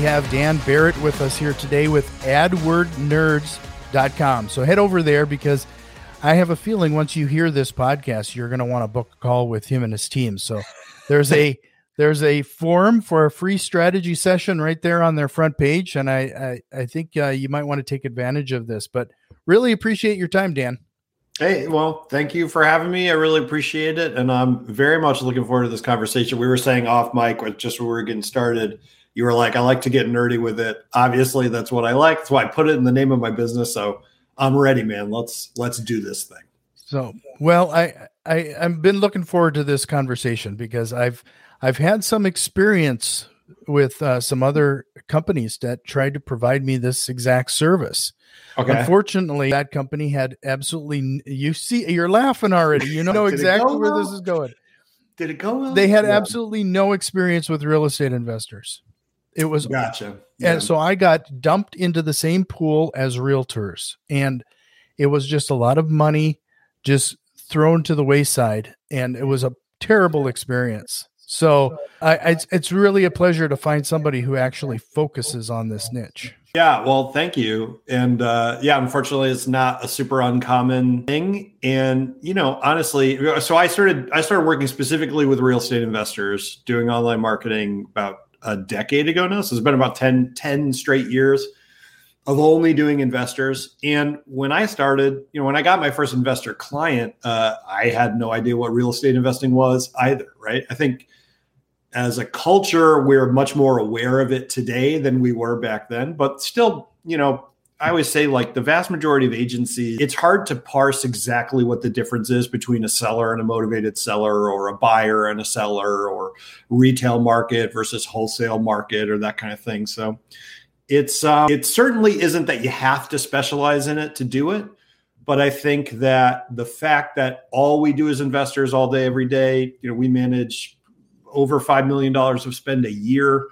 We have Dan Barrett with us here today with AdWordNerds.com. So head over there because I have a feeling once you hear this podcast, you're going to want to book a call with him and his team. So there's a there's a form for a free strategy session right there on their front page, and I I, I think uh, you might want to take advantage of this. But really appreciate your time, Dan. Hey, well, thank you for having me. I really appreciate it, and I'm very much looking forward to this conversation. We were saying off mic, with just when we were getting started you were like, I like to get nerdy with it. Obviously, that's what I like. That's why I put it in the name of my business. So I'm ready, man. Let's let's do this thing. So well, I I I've been looking forward to this conversation because I've I've had some experience with uh, some other companies that tried to provide me this exact service. Okay. Unfortunately, that company had absolutely. You see, you're laughing already. You know exactly where well? this is going. Did it go well? They had yeah. absolutely no experience with real estate investors. It was gotcha. Yeah. And so I got dumped into the same pool as realtors. And it was just a lot of money just thrown to the wayside. And it was a terrible experience. So I, it's, it's really a pleasure to find somebody who actually focuses on this niche. Yeah, well, thank you. And uh, yeah, unfortunately, it's not a super uncommon thing. And you know, honestly, so I started I started working specifically with real estate investors, doing online marketing about a decade ago now. So it's been about 10, 10 straight years of only doing investors. And when I started, you know, when I got my first investor client, uh, I had no idea what real estate investing was either, right? I think as a culture, we're much more aware of it today than we were back then, but still, you know, I always say like the vast majority of agencies, it's hard to parse exactly what the difference is between a seller and a motivated seller or a buyer and a seller or retail market versus wholesale market or that kind of thing. So it's um, it certainly isn't that you have to specialize in it to do it. But I think that the fact that all we do as investors all day, every day, you know, we manage over $5 million of spend a year.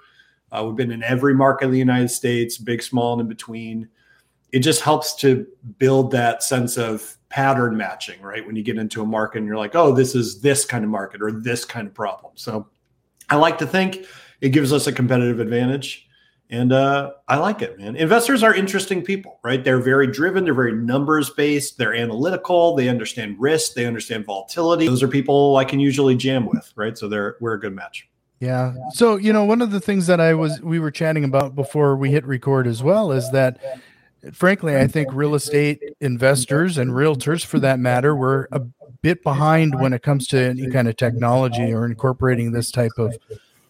Uh, we've been in every market in the United States, big, small, and in between it just helps to build that sense of pattern matching, right? When you get into a market and you're like, oh, this is this kind of market or this kind of problem. So I like to think it gives us a competitive advantage. And uh, I like it, man. Investors are interesting people, right? They're very driven, they're very numbers based, they're analytical, they understand risk, they understand volatility. Those are people I can usually jam with, right? So they're we're a good match. Yeah. So, you know, one of the things that I was we were chatting about before we hit record as well is that frankly, I think real estate investors and realtors, for that matter, were a bit behind when it comes to any kind of technology or incorporating this type of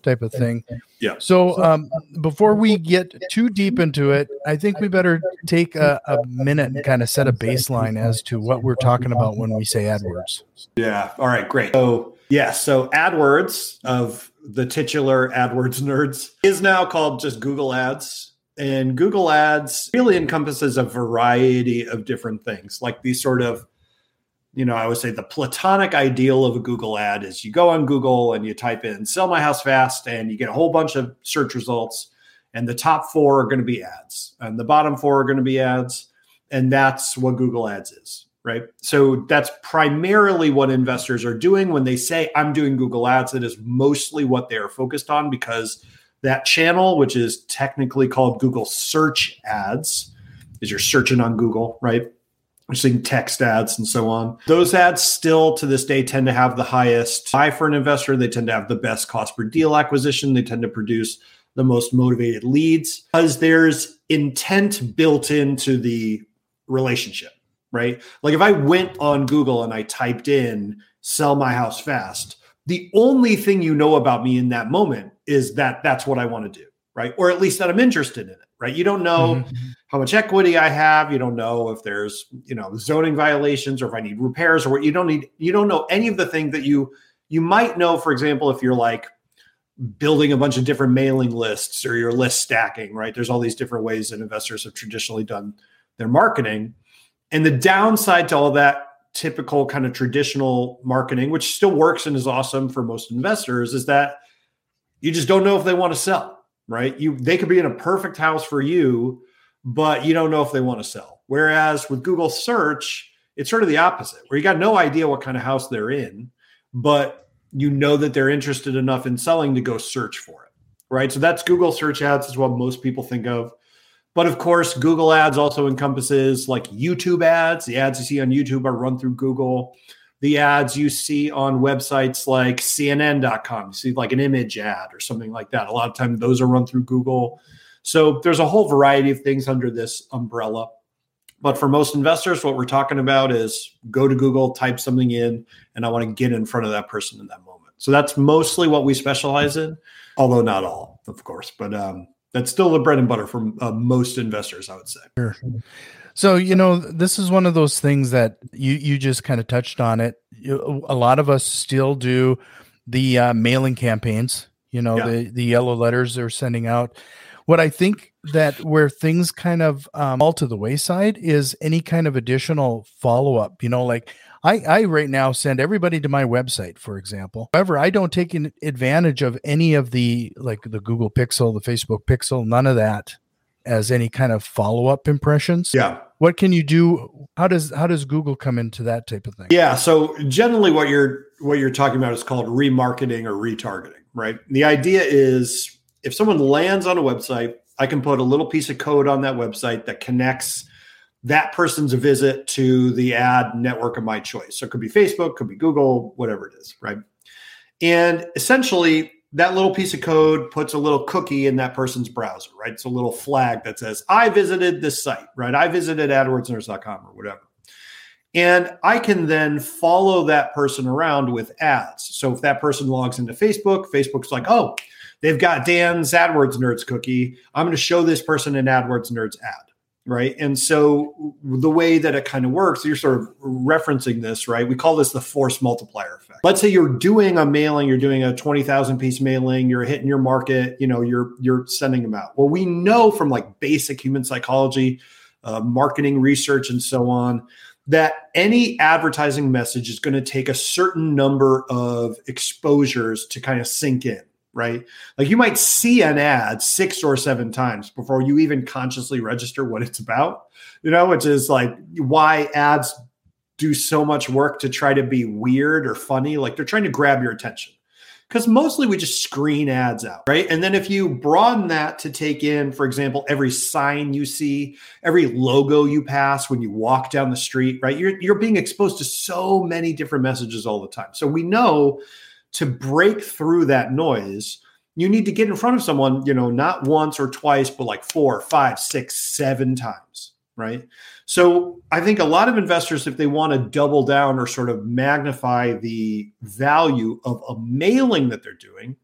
type of thing. Yeah. So um, before we get too deep into it, I think we better take a, a minute and kind of set a baseline as to what we're talking about when we say AdWords. Yeah. All right. Great. So yeah. So AdWords of the titular AdWords nerds is now called just Google Ads and Google Ads really encompasses a variety of different things, like these sort of, you know, I would say the platonic ideal of a Google ad is you go on Google and you type in sell my house fast and you get a whole bunch of search results. And the top four are going to be ads, and the bottom four are going to be ads. And that's what Google Ads is, right? So that's primarily what investors are doing when they say, I'm doing Google Ads. It is mostly what they are focused on because that channel, which is technically called Google Search Ads, is you're searching on Google, right? You're seeing text ads and so on. Those ads still to this day tend to have the highest buy for an investor. They tend to have the best cost per deal acquisition. They tend to produce the most motivated leads because there's intent built into the relationship, right? Like if I went on Google and I typed in sell my house fast, the only thing you know about me in that moment is that that's what I want to do, right? Or at least that I'm interested in it, right? You don't know mm-hmm. how much equity I have. You don't know if there's, you know, zoning violations or if I need repairs or what you don't need. You don't know any of the things that you you might know. For example, if you're like building a bunch of different mailing lists or your list stacking, right? There's all these different ways that investors have traditionally done their marketing. And the downside to all that typical kind of traditional marketing, which still works and is awesome for most investors, is that you just don't know if they want to sell, right? You they could be in a perfect house for you, but you don't know if they want to sell. Whereas with Google search, it's sort of the opposite, where you got no idea what kind of house they're in, but you know that they're interested enough in selling to go search for it. Right. So that's Google search ads is what most people think of. But of course, Google ads also encompasses like YouTube ads. The ads you see on YouTube are run through Google. The ads you see on websites like CNN.com, you see like an image ad or something like that. A lot of times those are run through Google. So there's a whole variety of things under this umbrella. But for most investors, what we're talking about is go to Google, type something in, and I want to get in front of that person in that moment. So that's mostly what we specialize in, although not all, of course. But um, that's still the bread and butter for uh, most investors, I would say. Sure. So you know, this is one of those things that you you just kind of touched on it. You, a lot of us still do the uh, mailing campaigns. You know, yeah. the the yellow letters they're sending out. What I think that where things kind of um, fall to the wayside is any kind of additional follow up. You know, like I, I right now send everybody to my website, for example. However, I don't take advantage of any of the like the Google Pixel, the Facebook Pixel, none of that as any kind of follow up impressions. Yeah. What can you do? How does how does Google come into that type of thing? Yeah. So generally, what you're what you're talking about is called remarketing or retargeting, right? The idea is if someone lands on a website, I can put a little piece of code on that website that connects that person's visit to the ad network of my choice. So it could be Facebook, could be Google, whatever it is, right? And essentially, that little piece of code puts a little cookie in that person's browser, right? It's a little flag that says, I visited this site, right? I visited AdWordsNerds.com or whatever. And I can then follow that person around with ads. So if that person logs into Facebook, Facebook's like, oh, they've got Dan's AdWords Nerds cookie. I'm going to show this person an AdWords Nerds ad right? And so the way that it kind of works, you're sort of referencing this, right? We call this the force multiplier effect. Let's say you're doing a mailing, you're doing a 20,000 piece mailing, you're hitting your market, you know, you're you're sending them out. Well, we know from like basic human psychology, uh, marketing research and so on that any advertising message is going to take a certain number of exposures to kind of sink in right? Like you might see an ad six or seven times before you even consciously register what it's about, you know, which is like why ads do so much work to try to be weird or funny. Like they're trying to grab your attention. Because mostly we just screen ads out, right? And then if you broaden that to take in, for example, every sign you see, every logo you pass when you walk down the street, right? You're, you're being exposed to so many different messages all the time. So we know to break through that noise, you need to get in front of someone, you know, not once or twice, but like four, five, six, seven times, right? So I think a lot of investors, if they want to double down or sort of magnify the value of a mailing that they're doing,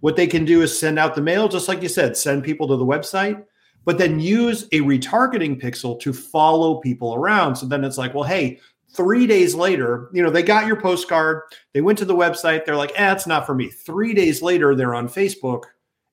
what they can do is send out the mail, just like you said, send people to the website, but then use a retargeting pixel to follow people around. So then it's like, well, hey, Three days later, you know, they got your postcard, they went to the website, they're like, eh, it's not for me. Three days later, they're on Facebook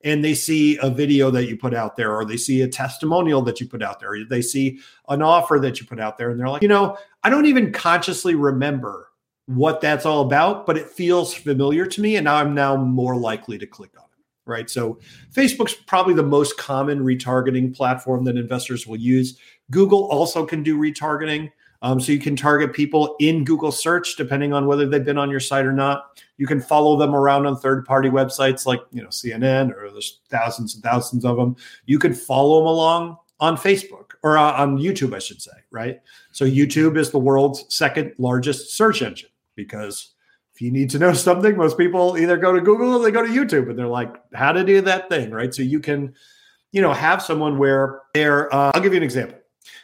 and they see a video that you put out there, or they see a testimonial that you put out there, or they see an offer that you put out there, and they're like, you know, I don't even consciously remember what that's all about, but it feels familiar to me, and now I'm now more likely to click on it. Right. So Facebook's probably the most common retargeting platform that investors will use. Google also can do retargeting. Um, so you can target people in Google search depending on whether they've been on your site or not. You can follow them around on third-party websites like you know CNN or there's thousands and thousands of them. You can follow them along on Facebook or uh, on YouTube, I should say, right? So YouTube is the world's second largest search engine because if you need to know something, most people either go to Google or they go to YouTube and they're like, how to do that thing, right? So you can, you know, have someone where they're, uh, I'll give you an example.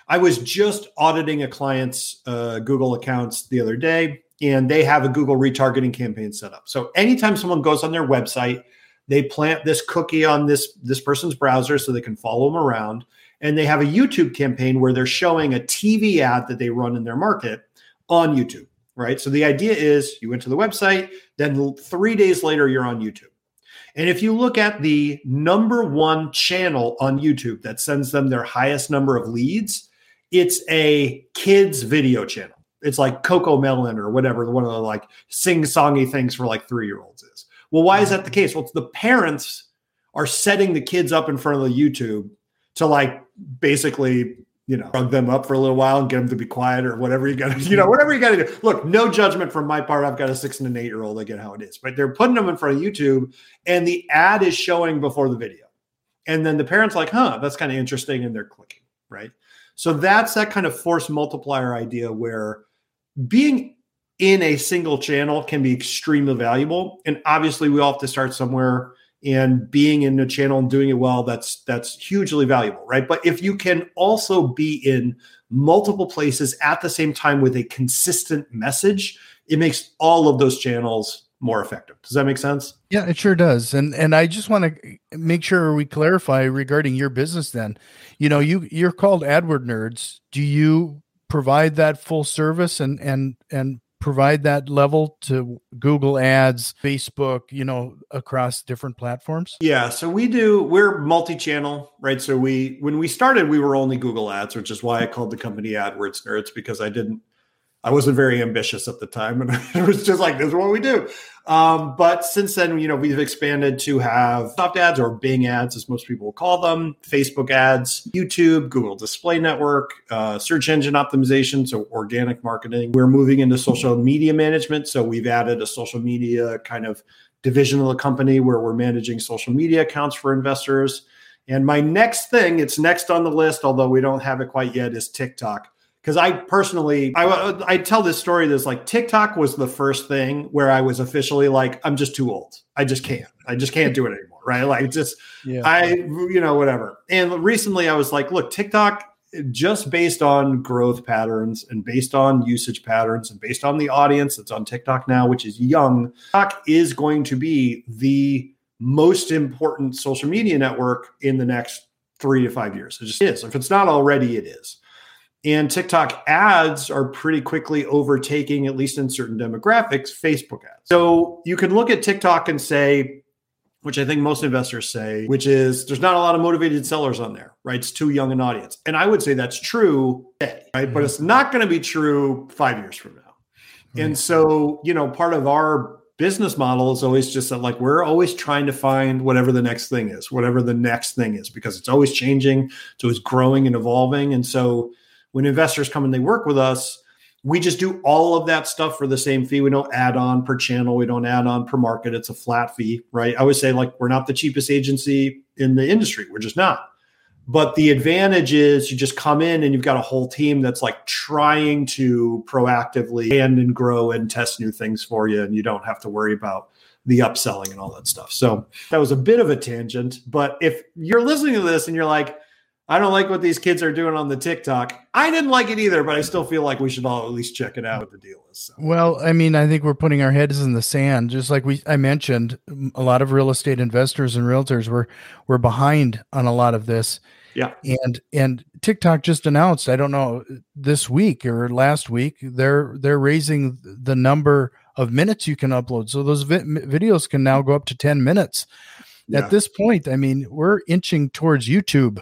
I was just auditing a client's uh, Google accounts the other day, and they have a Google retargeting campaign set up. So anytime someone goes on their website, they plant this cookie on this this person's browser so they can follow them around, and they have a YouTube campaign where they're showing a TV ad that they run in their market on YouTube. Right. So the idea is you went to the website, then three days later you're on YouTube. And if you look at the number one channel on YouTube that sends them their highest number of leads, it's a kids video channel. It's like Cocomelon or whatever, one of the like sing-songy things for like three-year-olds is. Well, why is that the case? Well, it's the parents are setting the kids up in front of the YouTube to like basically you know, drug them up for a little while and get them to be quiet or whatever you got to, you know, whatever you got to do. Look, no judgment from my part. I've got a six and an eight year old. I get how it is, but they're putting them in front of YouTube and the ad is showing before the video. And then the parents like, huh, that's kind of interesting. And they're clicking, right? So that's that kind of force multiplier idea where being in a single channel can be extremely valuable. And obviously we all have to start somewhere and being in a channel and doing it well that's that's hugely valuable right? But if you can also be in multiple places at the same time with a consistent message it makes all of those channels more effective. Does that make sense? Yeah it sure does. And and i just want to make sure we clarify regarding your business then. You know you you're called adword nerds. Do you provide that full service and and and provide that level to Google Ads, Facebook, you know, across different platforms? Yeah, so we do we're multi-channel, right? So we when we started we were only Google Ads, which is why I called the company AdWords Nerds because I didn't I wasn't very ambitious at the time, and it was just like this is what we do. Um, but since then, you know, we've expanded to have soft ads or Bing ads, as most people will call them, Facebook ads, YouTube, Google Display Network, uh, search engine optimization, so organic marketing. We're moving into social media management, so we've added a social media kind of division of the company where we're managing social media accounts for investors. And my next thing, it's next on the list, although we don't have it quite yet, is TikTok because I personally, I, uh, I tell this story that's like TikTok was the first thing where I was officially like, I'm just too old. I just can't. I just can't do it anymore. Right. Like just, yeah. I, you know, whatever. And recently I was like, look, TikTok, just based on growth patterns and based on usage patterns and based on the audience that's on TikTok now, which is young, TikTok is going to be the most important social media network in the next three to five years. It just is. If it's not already, it is. And TikTok ads are pretty quickly overtaking, at least in certain demographics, Facebook ads. So you can look at TikTok and say, which I think most investors say, which is there's not a lot of motivated sellers on there, right? It's too young an audience. And I would say that's true today, right? Mm-hmm. But it's not going to be true five years from now. Mm-hmm. And so, you know, part of our business model is always just that like we're always trying to find whatever the next thing is, whatever the next thing is, because it's always changing. So it's growing and evolving. And so when investors come and they work with us, we just do all of that stuff for the same fee. We don't add on per channel. We don't add on per market. It's a flat fee, right? I would say like we're not the cheapest agency in the industry. We're just not. But the advantage is you just come in and you've got a whole team that's like trying to proactively and and grow and test new things for you. And you don't have to worry about the upselling and all that stuff. So that was a bit of a tangent. But if you're listening to this and you're like, I don't like what these kids are doing on the TikTok. I didn't like it either, but I still feel like we should all at least check it out. What the deal is. So. Well, I mean, I think we're putting our heads in the sand, just like we I mentioned. A lot of real estate investors and realtors were were behind on a lot of this. Yeah, and and TikTok just announced. I don't know this week or last week. They're they're raising the number of minutes you can upload, so those vi- videos can now go up to ten minutes. Yeah. At this point, I mean, we're inching towards YouTube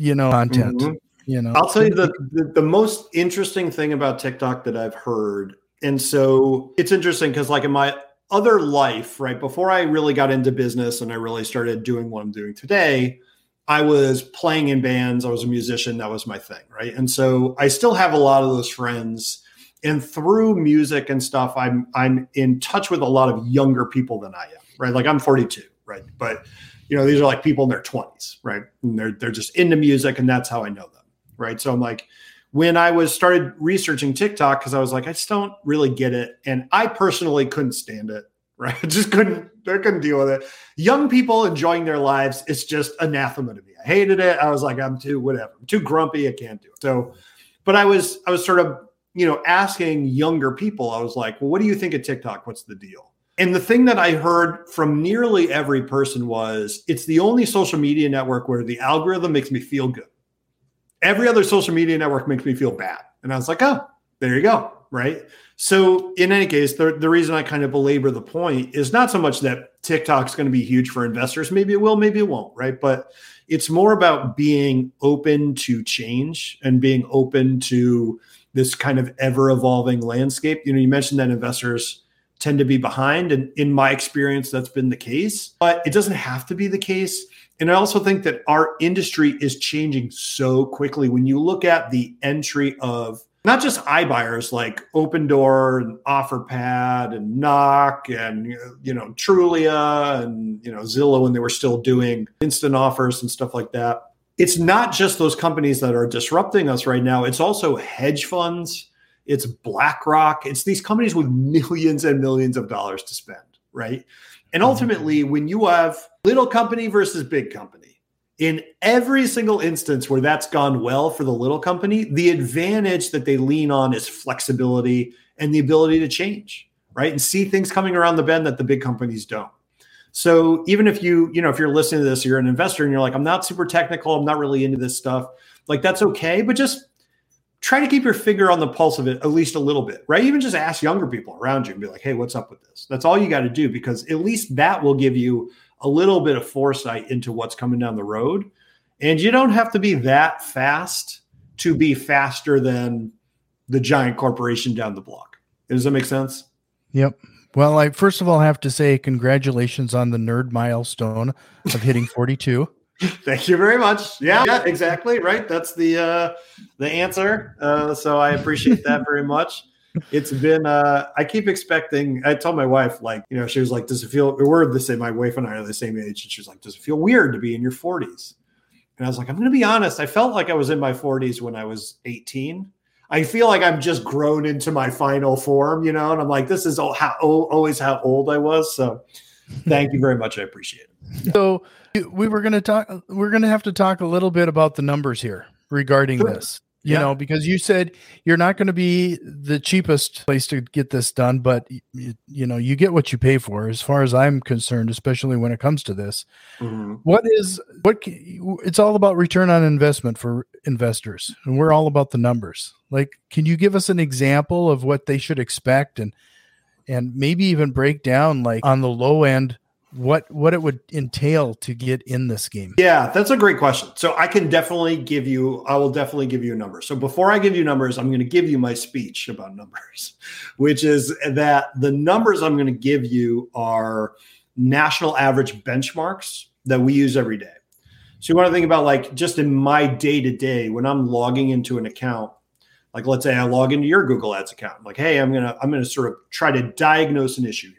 you know, content. Mm-hmm. You know, I'll tell you the, the, the most interesting thing about TikTok that I've heard, and so it's interesting because like in my other life, right before I really got into business and I really started doing what I'm doing today, I was playing in bands. I was a musician. That was my thing, right? And so I still have a lot of those friends. And through music and stuff, I'm I'm in touch with a lot of younger people than I am, right? Like I'm 42, right? But you know, these are like people in their 20s, right? And they're they're just into music and that's how I know them, right? So I'm like when I was started researching TikTok because I was like I just don't really get it and I personally couldn't stand it, right? Just couldn't I couldn't deal with it. Young people enjoying their lives, it's just anathema to me. I hated it. I was like I'm too whatever. I'm too grumpy, I can't do it. So but I was I was sort of, you know, asking younger people. I was like, "Well, what do you think of TikTok? What's the deal?" And the thing that I heard from nearly every person was it's the only social media network where the algorithm makes me feel good. Every other social media network makes me feel bad. And I was like, oh, there you go. Right. So, in any case, the, the reason I kind of belabor the point is not so much that TikTok's going to be huge for investors. Maybe it will, maybe it won't. Right. But It's more about being open to change and being open to this kind of ever evolving landscape. You know, you mentioned that investors tend to be behind. And in my experience, that's been the case, but it doesn't have to be the case. And I also think that our industry is changing so quickly. When you look at the entry of not just iBuyers like Opendoor and OfferPad and Knock and you know Trulia and you know Zillow when they were still doing instant offers and stuff like that. It's not just those companies that are disrupting us right now. It's also hedge funds. It's BlackRock. It's these companies with millions and millions of dollars to spend, right? And mm-hmm. ultimately, when you have little company versus big company, in every single instance where that's gone well for the little company, the advantage that they lean on is flexibility and the ability to change, right? And see things coming around the bend that the big companies don't. So even if you, you know, if you're listening to this, you're an investor and you're like, I'm not super technical, I'm not really into this stuff, like that's okay, but just try to keep your finger on the pulse of it at least a little bit, right? Even just ask younger people around you and be like, hey, what's up with this? That's all you got to do because at least that will give you a little bit of foresight into what's coming down the road. And you don't have to be that fast to be faster than the giant corporation down the block. Does that make sense? Yep. Well, I first of all have to say congratulations on the nerd milestone of hitting 42. Thank you very much. Yeah, yeah, exactly. Right. That's the uh the answer. Uh so I appreciate that very much it's been uh i keep expecting i told my wife like you know she was like does it feel we're the same my wife and i are the same age and she was like does it feel weird to be in your 40s and i was like i'm gonna be honest i felt like i was in my 40s when i was 18 i feel like i'm just grown into my final form you know and i'm like this is all how always how old i was so thank you very much i appreciate it so we were going to talk we're going to have to talk a little bit about the numbers here regarding sure. this you yeah. know because you said you're not going to be the cheapest place to get this done but you, you, know you get what you pay for as far as i'm concerned especially when it comes to this mm-hmm. what is what it's all about return on investment for investors and we're all about the numbers like can you give us an example of what they should expect and and maybe even break down like on the low end what what it would entail to get in this game? Yeah that's a great question. So i can definitely give you i will definitely give you a number. So before i give you numbers i'm going to give you my speech about numbers which is that the numbers i'm going to give you are national average benchmarks that we use every day. So you want to think about like just in my day to day when i'm logging into an account like let's say i log into your google ads account I'm like hey i'm to i'm going to sort of try to diagnose an issue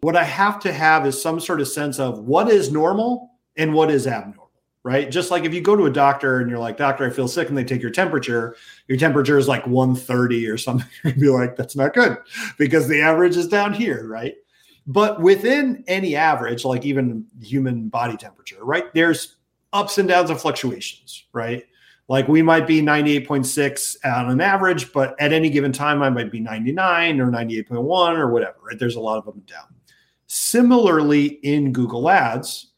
what I have to have is some sort of sense of what is normal and what is abnormal, right? Just like if you go to a doctor and you're like, Doctor, I feel sick, and they take your temperature, your temperature is like 130 or something. You'd be like, That's not good because the average is down here, right? But within any average, like even human body temperature, right? There's ups and downs and fluctuations, right? Like we might be 98.6 on an average, but at any given time, I might be 99 or 98.1 or whatever, right? There's a lot of up and down. Similarly, in Google Ads,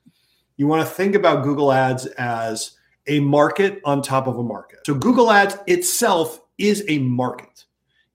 you want to think about Google Ads as a market on top of a market. So, Google Ads itself is a market.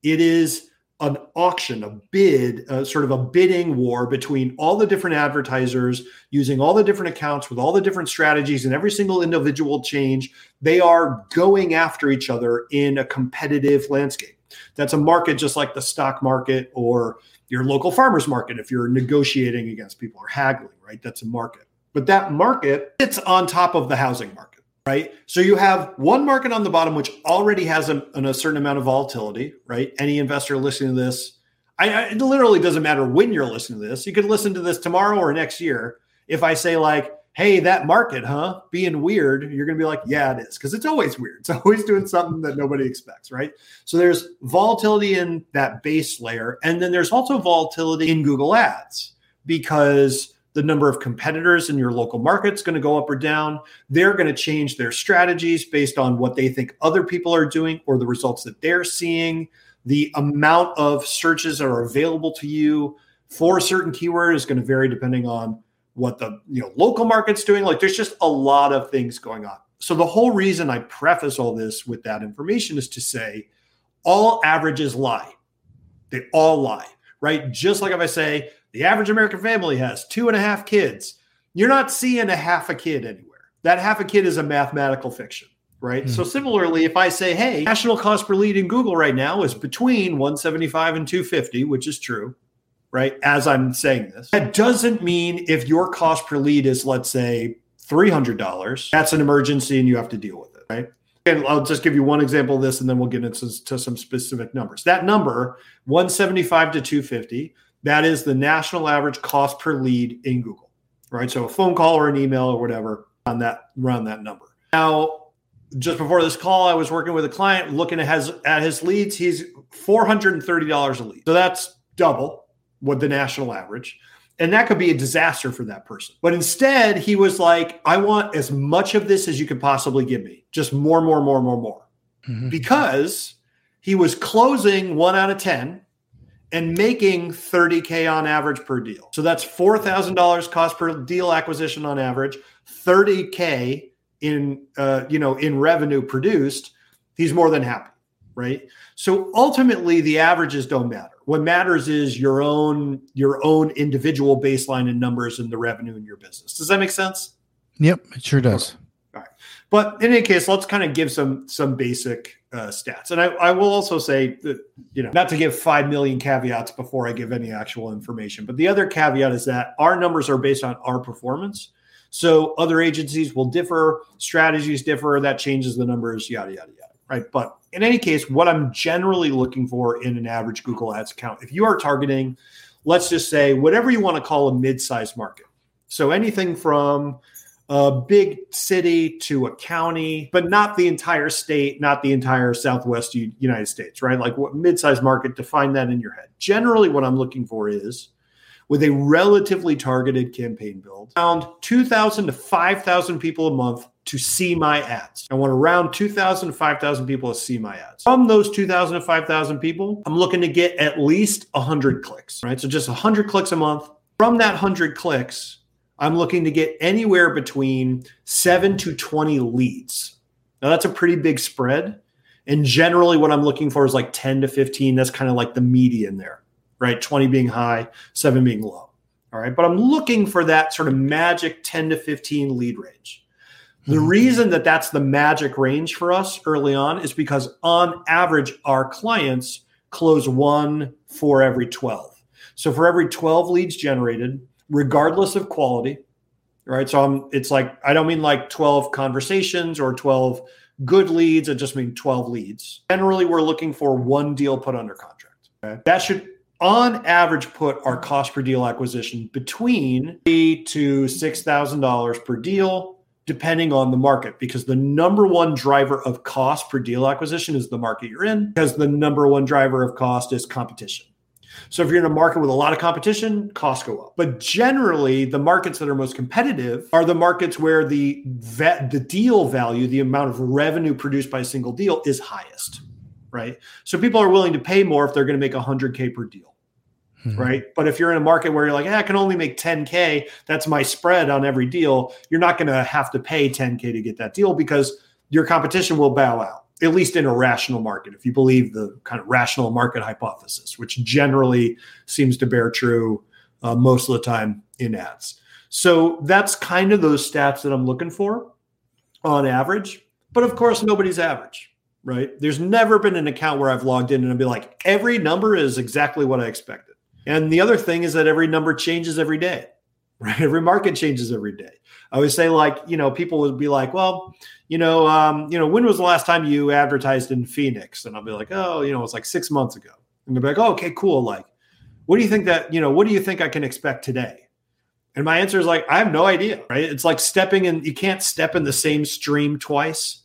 It is an auction, a bid, a sort of a bidding war between all the different advertisers using all the different accounts with all the different strategies and every single individual change. They are going after each other in a competitive landscape. That's a market just like the stock market or your local farmers market if you're negotiating against people or haggling, right? That's a market. But that market sits on top of the housing market, right? So you have one market on the bottom which already has a, a certain amount of volatility, right? Any investor listening to this, I, I, it literally doesn't matter when you're listening to this. You could listen to this tomorrow or next year. If I say like, hey, that market, huh? Being weird, you're going to be like, yeah, it is. Because it's always weird. It's always doing something that nobody expects, right? So there's volatility in that base layer. And then there's also volatility in Google Ads because the number of competitors in your local market is going to go up or down. They're going to change their strategies based on what they think other people are doing or the results that they're seeing. The amount of searches that are available to you for a certain keyword is going to vary depending on what the you know local market's doing. Like there's just a lot of things going on. So the whole reason I preface all this with that information is to say all averages lie. They all lie, right? Just like if I say the average American family has two and a half kids, you're not seeing a half a kid anywhere. that half a kid is a mathematical fiction, right? Mm. So similarly, if I say, hey, national cost per lead in Google right now is between 175 and 250, which is true, right? As I'm saying this, that doesn't mean if your cost per lead is, let's say, $300, that's an emergency and you have to deal with it, right? And I'll just give you one example of this and then we'll get into some specific numbers. That number, 175 to 250, that is the national average cost per lead in Google, right? So a phone call or an email or whatever on that around that number. Now, just before this call, I was working with a client looking at his at his leads. He's four hundred and thirty dollars a lead, so that's double what the national average. And that could be a disaster for that person. But instead, he was like, I want as much of this as you could possibly give me, just more, more, more, more, more. Mm-hmm. Because he was closing one out of 10 and making 30K on average per deal. So that's $4,000 cost per deal acquisition on average, 30K in, uh, you know, in revenue produced. He's more than happy, right? So ultimately the averages don't matter. What matters is your own, your own individual baseline and numbers and the revenue in your business. Does that make sense? Yep, it sure does. Okay. All right. But in any case, let's kind of give some some basic uh, stats. And I, I will also say that, you know, not to give 5 million caveats before I give any actual information, but the other caveat is that our numbers are based on our performance. So other agencies will differ, strategies differ, that changes the numbers, yada, yada, yada. Right. But in any case, what I'm generally looking for in an average Google Ads account, if you are targeting, let's just say, whatever you want to call a mid sized market. So anything from a big city to a county, but not the entire state, not the entire Southwest United States, right? Like what mid-sized market, define that in your head. Generally, what I'm looking for is with a relatively targeted campaign build, around 2,000 to 5,000 people a month to see my ads. I want around 2,000 to 5,000 people to see my ads. From those 2,000 to 5,000 people, I'm looking to get at least 100 clicks, right? So just 100 clicks a month. From that 100 clicks, I'm looking to get anywhere between seven to 20 leads. Now, that's a pretty big spread. And generally, what I'm looking for is like 10 to 15. That's kind of like the median there, right? 20 being high, seven being low. All right. But I'm looking for that sort of magic 10 to 15 lead range. The mm-hmm. reason that that's the magic range for us early on is because on average, our clients close one for every 12. So for every 12 leads generated, regardless of quality. Right. So I'm, it's like, I don't mean like 12 conversations or 12 good leads. I just mean 12 leads. Generally, we're looking for one deal put under contract. Okay? That should, on average, put our cost per deal acquisition between three to six thousand dollars per deal, depending on the market. Because the number one driver of cost per deal acquisition is the market you're in. Because the number one driver of cost is competition. So if you're in a market with a lot of competition, costs go up. But generally, the markets that are most competitive are the markets where the the deal value, the amount of revenue produced by a single deal is highest, right? So people are willing to pay more if they're going to make 100k per deal. Mm-hmm. Right. But if you're in a market where you're like, hey, I can only make 10K, that's my spread on every deal, you're not going to have to pay 10K to get that deal because your competition will bow out at least in a rational market, if you believe the kind of rational market hypothesis, which generally seems to bear true uh, most of the time in ads. So that's kind of those stats that I'm looking for on average. But of course, nobody's average, right? There's never been an account where I've logged in and I'd be like, every number is exactly what I expected. And the other thing is that every number changes every day, right? Every market changes every day. I always say, like, you know, people would be like, well, you know, um, you know, when was the last time you advertised in Phoenix? And I'll be like, oh, you know, it's like six months ago. And they'll be like, oh, okay, cool. Like, what do you think that, you know, what do you think I can expect today? And my answer is like, I have no idea, right? It's like stepping in, you can't step in the same stream twice.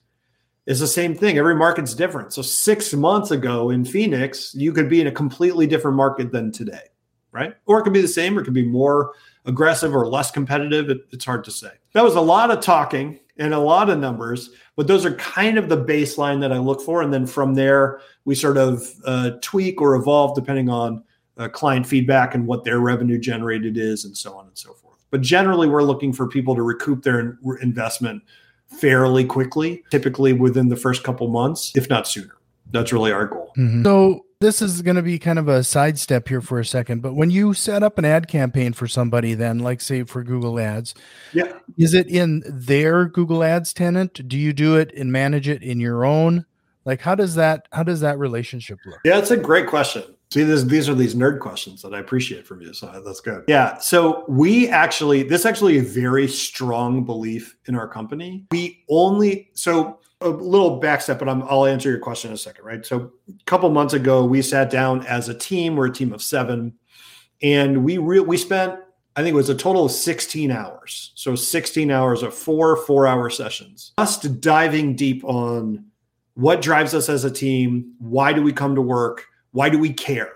It's the same thing. Every market's different. So six months ago in Phoenix, you could be in a completely different market than today, right? Or it could be the same, or it could be more aggressive or less competitive. It, it's hard to say. That was a lot of talking and a lot of numbers, but those are kind of the baseline that I look for. And then from there, we sort of uh, tweak or evolve depending on uh, client feedback and what their revenue generated is, and so on and so forth. But generally, we're looking for people to recoup their in- investment fairly quickly, typically within the first couple months, if not sooner. That's really our goal. Mm-hmm. So, this is going to be kind of a sidestep here for a second, but when you set up an ad campaign for somebody, then like say for Google Ads, yeah, is it in their Google Ads tenant? Do you do it and manage it in your own? Like how does that how does that relationship look? Yeah, that's a great question. See, this, these are these nerd questions that I appreciate from you. So that's good. Yeah. So we actually, this actually a very strong belief in our company. We only, so a little backstep, but I'm, I'll answer your question in a second, right? So a couple months ago, we sat down as a team. We're a team of seven, and we re- we spent, I think it was a total of 16 hours. So 16 hours of four four hour sessions, just diving deep on what drives us as a team. Why do we come to work? Why do we care?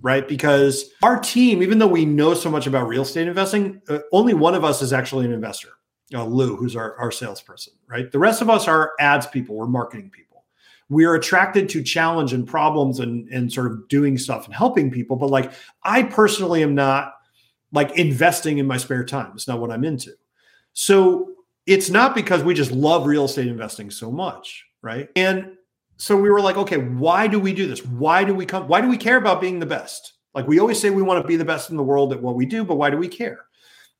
Right? Because our team, even though we know so much about real estate investing, uh, only one of us is actually an investor. Uh, Lou, who's our, our salesperson, right? The rest of us are ads people, we're marketing people. We are attracted to challenge and problems and, and sort of doing stuff and helping people. But like, I personally am not like investing in my spare time. It's not what I'm into. So it's not because we just love real estate investing so much, right? And so we were like, okay, why do we do this? Why do we come? Why do we care about being the best? Like we always say we want to be the best in the world at what we do, but why do we care?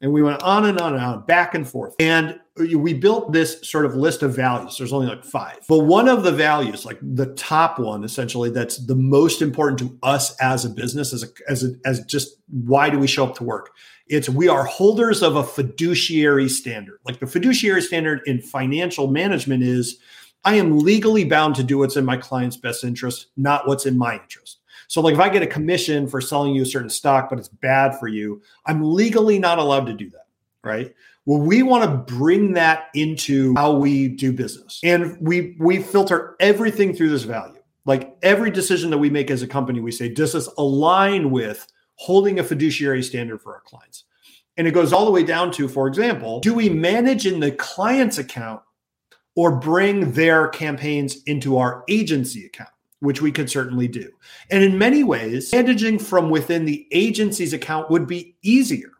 And we went on and on and on, back and forth. And we built this sort of list of values. There's only like five. But one of the values, like the top one, essentially, that's the most important to us as a business, as a, as a, as just why do we show up to work? It's we are holders of a fiduciary standard. Like the fiduciary standard in financial management is I am legally bound to do what's in my client's best interest, not what's in my interest. So, like if I get a commission for selling you a certain stock, but it's bad for you, I'm legally not allowed to do that. Right. Well, we want to bring that into how we do business. And we we filter everything through this value. Like every decision that we make as a company, we say, does this align with holding a fiduciary standard for our clients? And it goes all the way down to, for example, do we manage in the client's account or bring their campaigns into our agency account, which we could certainly do. And in many ways, managing from within the agency's account would be easier.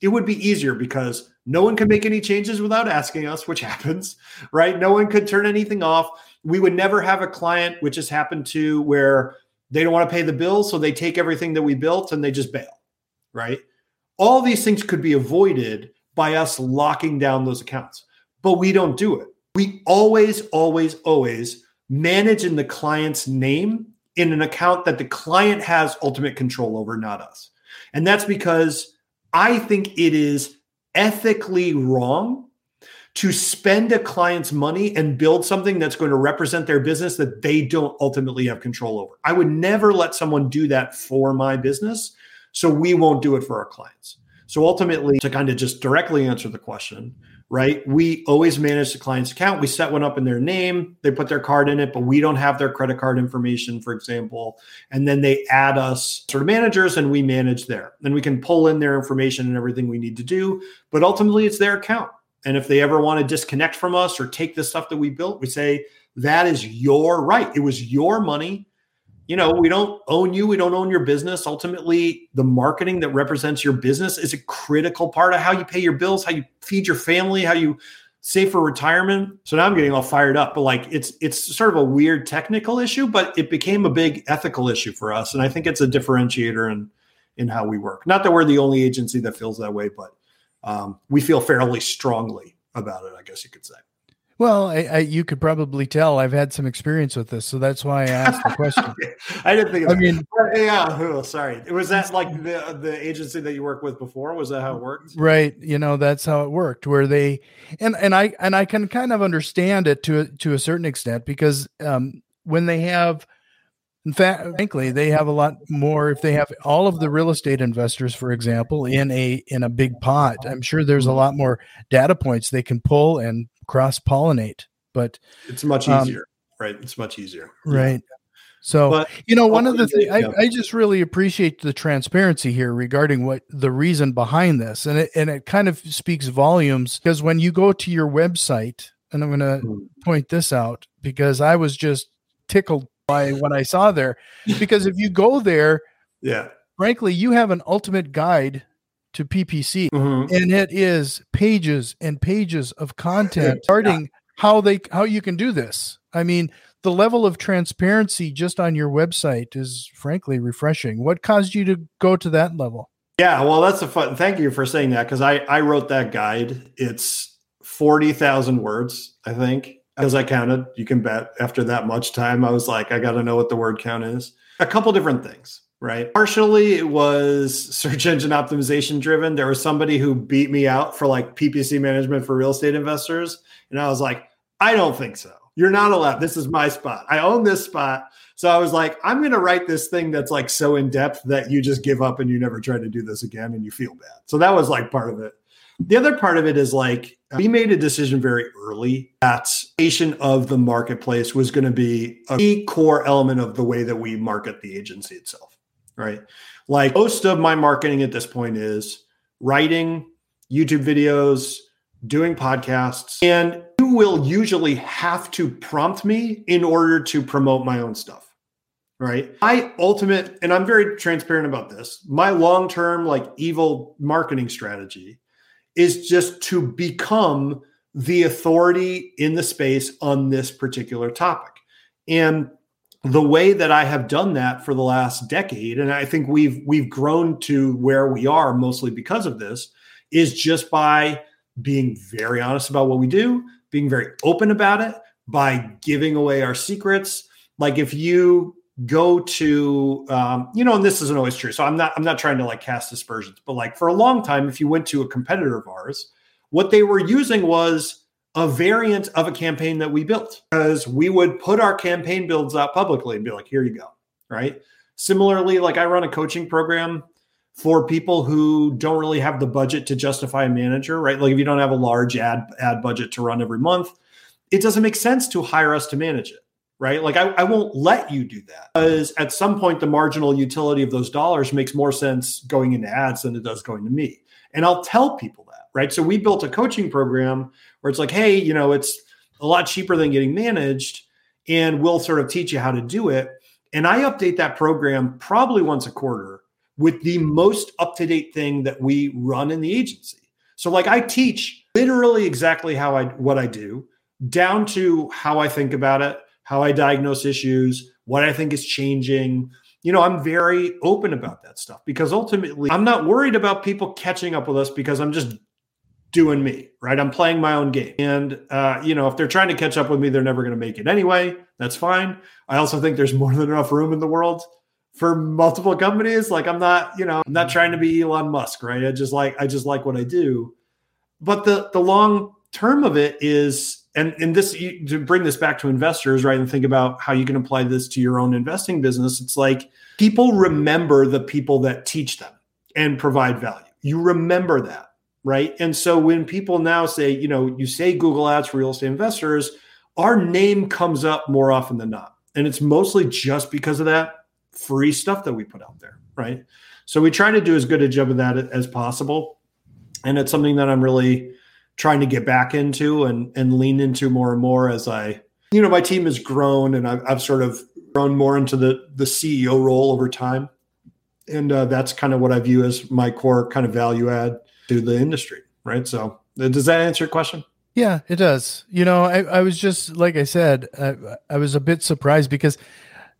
It would be easier because no one can make any changes without asking us, which happens, right? No one could turn anything off. We would never have a client, which has happened to where they don't want to pay the bill. So they take everything that we built and they just bail, right? All these things could be avoided by us locking down those accounts, but we don't do it we always, always, always manage in the client's name in an account that the client has ultimate control over, not us. And that's because I think it is ethically wrong to spend a client's money and build something that's going to represent their business that they don't ultimately have control over. I would never let someone do that for my business. So we won't do it for our clients. So ultimately, to kind of just directly answer the question, right? We always manage the client's account. We set one up in their name, they put their card in it, but we don't have their credit card information, for example. And then they add us sort of managers and we manage there. And we can pull in their information and everything we need to do. But ultimately, it's their account. And if they ever want to disconnect from us or take the stuff that we built, we say, that is your right. It was your money you know, we don't own you. We don't own your business. Ultimately, the marketing that represents your business is a critical part of how you pay your bills, how you feed your family, how you save for retirement. So now I'm getting all fired up, but like it's it's sort of a weird technical issue, but it became a big ethical issue for us, and I think it's a differentiator in in how we work. Not that we're the only agency that feels that way, but um, we feel fairly strongly about it. I guess you could say. Well, I, I, you could probably tell I've had some experience with this, so that's why I asked the question. I didn't think. I mean, yeah. Oh, sorry. Was that like the the agency that you worked with before? Was that how it worked? Right. You know, that's how it worked. Where they and and I and I can kind of understand it to to a certain extent because um, when they have, in fact, frankly, they have a lot more. If they have all of the real estate investors, for example, in a in a big pot, I'm sure there's a lot more data points they can pull and cross pollinate. But it's much um, easier, um, right? It's much easier, right? So but you know, one of the things I, I, just really appreciate the transparency here regarding what the reason behind this, and it and it kind of speaks volumes because when you go to your website, and I'm going to mm. point this out because I was just tickled by what I saw there, because if you go there, yeah, frankly, you have an ultimate guide to PPC, mm-hmm. and it is pages and pages of content starting yeah. how they how you can do this. I mean, the level of transparency just on your website is frankly refreshing. What caused you to go to that level? Yeah, well, that's a fun. Thank you for saying that because I I wrote that guide. It's forty thousand words, I think, as I counted. You can bet. After that much time, I was like, I got to know what the word count is. A couple different things, right? Partially, it was search engine optimization driven. There was somebody who beat me out for like PPC management for real estate investors, and I was like, I don't think so. You're not allowed. This is my spot. I own this spot. So I was like, I'm going to write this thing that's like so in depth that you just give up and you never try to do this again and you feel bad. So that was like part of it. The other part of it is like we made a decision very early that station of the marketplace was going to be a key core element of the way that we market the agency itself, right? Like most of my marketing at this point is writing YouTube videos, doing podcasts, and you will usually have to prompt me in order to promote my own stuff right my ultimate and i'm very transparent about this my long term like evil marketing strategy is just to become the authority in the space on this particular topic. And the way that i have done that for the last decade and i think we've we've grown to where we are mostly because of this is just by being very honest about what we do being very open about it by giving away our secrets. Like if you go to um, you know and this isn't always true so i'm not i'm not trying to like cast aspersions but like for a long time if you went to a competitor of ours what they were using was a variant of a campaign that we built because we would put our campaign builds out publicly and be like here you go right? Similarly like i run a coaching program for people who don't really have the budget to justify a manager right? Like if you don't have a large ad ad budget to run every month it doesn't make sense to hire us to manage it right? Like I, I won't let you do that because at some point the marginal utility of those dollars makes more sense going into ads than it does going to me. And I'll tell people that, right? So we built a coaching program where it's like, hey, you know, it's a lot cheaper than getting managed, and we'll sort of teach you how to do it. And I update that program probably once a quarter with the most up to date thing that we run in the agency. So, like, I teach literally exactly how I what I do, down to how I think about it, how I diagnose issues, what I think is changing. You know, I'm very open about that stuff because ultimately I'm not worried about people catching up with us because I'm just doing me, right? I'm playing my own game. And, uh, you know, if they're trying to catch up with me, they're never going to make it anyway. That's fine. I also think there's more than enough room in the world for multiple companies. Like I'm not, you know, I'm not trying to be Elon Musk, right? I just like, I just like what I do. But the, the long term of it is and and this to bring this back to investors right and think about how you can apply this to your own investing business it's like people remember the people that teach them and provide value. You remember that right? And so when people now say you know you say google ads for real estate investors our name comes up more often than not. And it's mostly just because of that free stuff that we put out there right? So we try to do as good a job of that as possible. And it's something that i'm really trying to get back into and and lean into more and more as I you know my team has grown and I've, I've sort of grown more into the the CEO role over time. And uh, that's kind of what I view as my core kind of value add to the industry right? So uh, does that answer your question? Yeah it does. You know I, I was just like I said I, I was a bit surprised because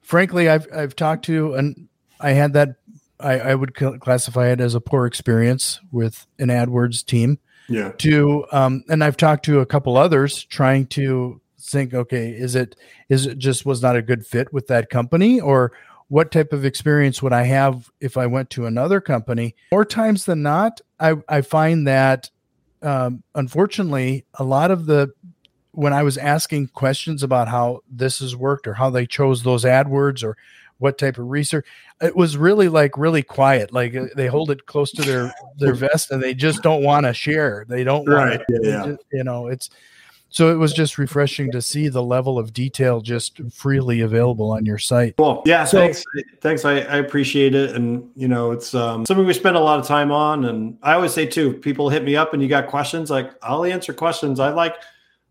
frankly I've I've talked to and I had that I, I would classify it as a poor experience with an AdWords team yeah. to um and i've talked to a couple others trying to think okay is it is it just was not a good fit with that company? Or what type of experience would i have if i went to another company? More times than not i i find that um, unfortunately a lot of the when i was asking questions about how this has worked or how they chose those adwords or what type of research it was really like really quiet like uh, they hold it close to their their vest and they just don't want to share they don't right wanna, yeah, just, you know it's so it was just refreshing to see the level of detail just freely available on your site. Well yeah so, thanks. Thanks I, I appreciate it and you know it's um, something we spend a lot of time on and i always say too people hit me up and you got questions like i'll answer questions. I like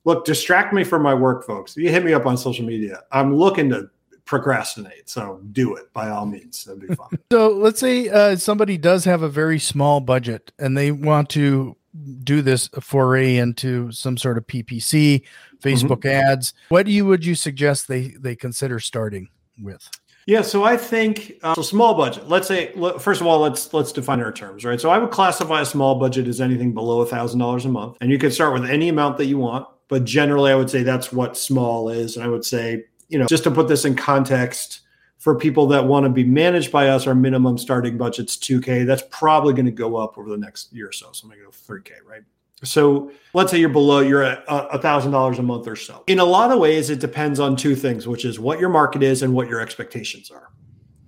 look distract me from my work folks. You hit me up on social media i'm looking to procrastinate. So do it by all means. That'd be fun. so let's say uh, somebody does have a very small budget and they want to do this foray into some sort of PPC, Facebook mm-hmm. ads, what do you would you suggest they they consider starting with? Yeah, so I think uh, so. Small budget. Let's say first of all, let's let's define our terms, right? So I would classify a small budget as anything below a thousand dollars a month, and you can start with any amount that you want. But generally, I would say that's what small is, and I would say, you know, just to put this in context, for people that want to be managed by us, our minimum starting budget's 2K. That's probably going to go up over the next year or so. So I'm going to go 3K, right? So let's say you're below, you're at a thousand dollars a month or so. In a lot of ways, it depends on two things, which is what your market is and what your expectations are,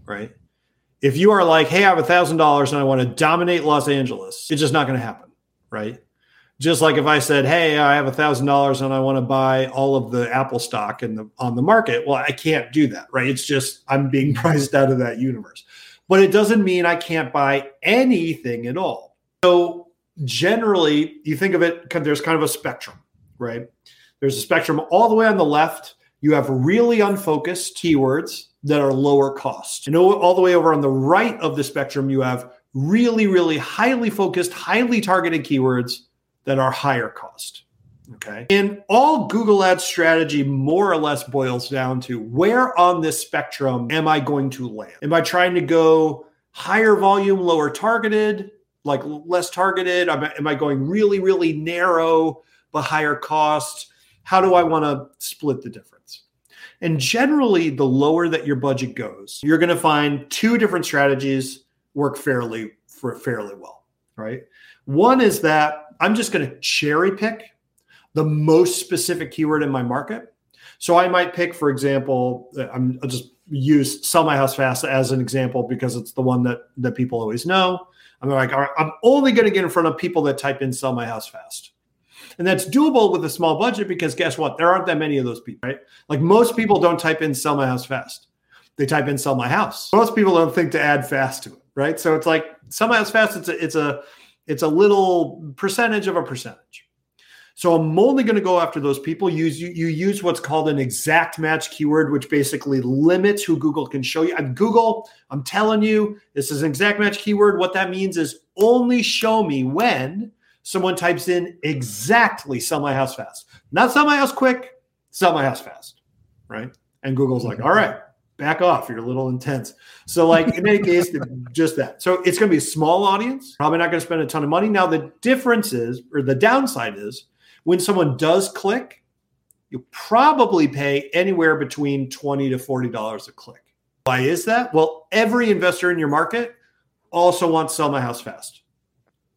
right? If you are like, hey, I have a thousand dollars and I want to dominate Los Angeles, it's just not going to happen, right? Just like if I said, "Hey, I have a thousand dollars and I want to buy all of the Apple stock in the on the market," well, I can't do that, right? It's just I'm being priced out of that universe. But it doesn't mean I can't buy anything at all. So generally, you think of it, there's kind of a spectrum, right? There's a spectrum all the way on the left. You have really unfocused keywords that are lower cost. And all the way over on the right of the spectrum, you have really, really highly focused, highly targeted keywords that are higher cost. Okay. And all Google Ads strategy more or less boils down to where on this spectrum am I going to land? Am I trying to go higher volume, lower targeted, like less targeted? Am I going really, really narrow but higher cost? How do I want to split the difference? And generally, the lower that your budget goes, you're going to find two different strategies work fairly for fairly well, right? One is that I'm just going to cherry pick the most specific keyword in my market. So I might pick, for example, uh, I'm, I'll just use sell my house fast as an example because it's the one that that people always know. I'm like, all right, I'm only going to get in front of people that type in sell my house fast. And that's doable with a small budget because guess what? There aren't that many of those people, right? Like most people don't type in sell my house fast. They type in sell my house. Most people don't think to add fast to it, right? So it's like sell my house fast. It's a, it's a, it's a little percentage of a percentage. So I'm only going to go after those people. Use you, you use what's called an exact match keyword, which basically limits who Google can show you. And Google, I'm telling you, this is an exact match keyword. What that means is only show me when someone types in exactly sell my house fast. Not sell my house quick, sell my house fast. Right. And Google's like, all right, back off. You're a little intense. So, like in any case, just that. So it's going to be a small audience. Probably not going to spend a ton of money. Now, the difference is, or the downside is, when someone does click, you probably pay anywhere between twenty to forty dollars a click. Why is that? Well, every investor in your market also wants to sell my house fast.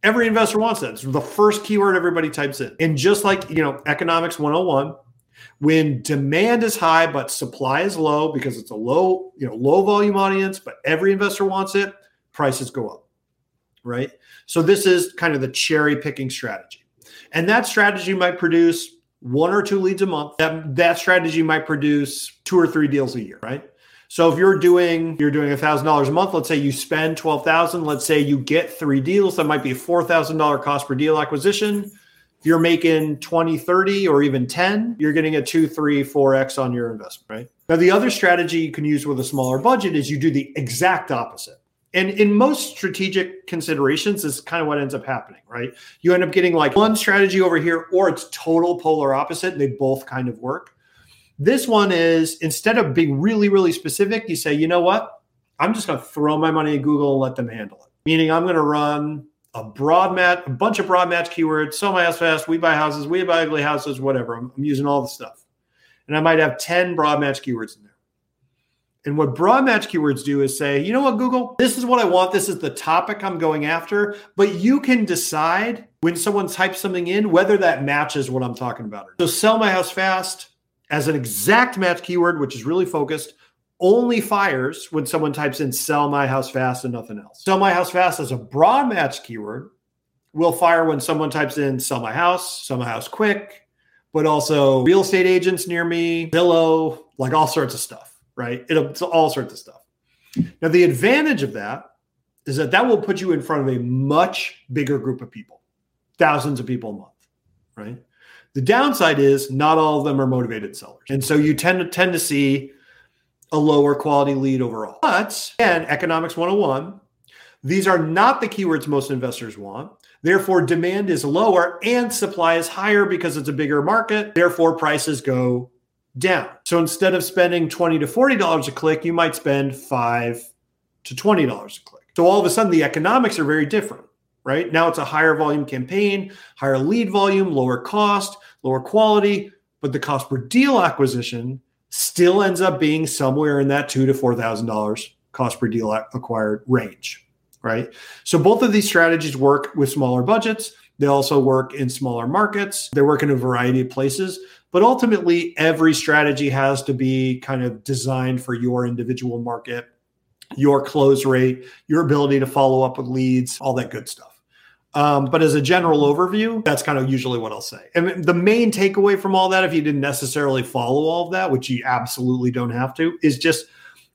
Every investor wants that. It's the first keyword everybody types in. And just like, you know, economics 101, when demand is high but supply is low because it's a low you know low volume audience but every investor wants it prices go up right? So this is kind of the cherry picking strategy. And that strategy might produce one or two leads a month. That, that strategy might produce two or three deals a year right? So if you're doing you're doing a thousand dollars a month let's say you spend 12000 let's say you get three deals that might be a $4000 cost per deal acquisition if you're making 20, 30, or even 10, you're getting a two, three, four X on your investment, right? Now, the other strategy you can use with a smaller budget is you do the exact opposite. And in most strategic considerations, is kind of what ends up happening, right? You end up getting like one strategy over here, or it's total polar opposite. And they both kind of work. This one is instead of being really, really specific, you say, you know what? I'm just going to throw my money at Google and let them handle it. Meaning, I'm going to run a broad match, a bunch of broad match keywords. Sell my house fast. We buy houses. We buy ugly houses. Whatever. I'm, I'm using all the stuff, and I might have ten broad match keywords in there. And what broad match keywords do is say, you know what, Google, this is what I want. This is the topic I'm going after. But you can decide when someone types something in whether that matches what I'm talking about. So sell my house fast as an exact match keyword, which is really focused only fires when someone types in sell my house fast and nothing else. Sell my house fast as a broad match keyword will fire when someone types in sell my house, sell my house quick, but also real estate agents near me, Zillow, like all sorts of stuff, right? it's all sorts of stuff. Now, the advantage of that is that that will put you in front of a much bigger group of people, thousands of people a month, right? The downside is not all of them are motivated sellers. And so you tend to tend to see a lower quality lead overall. But again, economics 101, these are not the keywords most investors want. Therefore, demand is lower and supply is higher because it's a bigger market. Therefore, prices go down. So instead of spending 20 to $40 a click, you might spend 5 to $20 a click. So all of a sudden, the economics are very different, right? Now it's a higher volume campaign, higher lead volume, lower cost, lower quality, but the cost per deal acquisition still ends up being somewhere in that two to four thousand dollars cost per deal acquired range, right? So both of these strategies work with smaller budgets. They also work in smaller markets. They work in a variety of places. But ultimately, every strategy has to be kind of designed for your individual market, your close rate, your ability to follow up with leads, all that good stuff. Um, but as a general overview, that's kind of usually what I'll say. And the main takeaway from all that, if you didn't necessarily follow all of that, which you absolutely don't have to, is just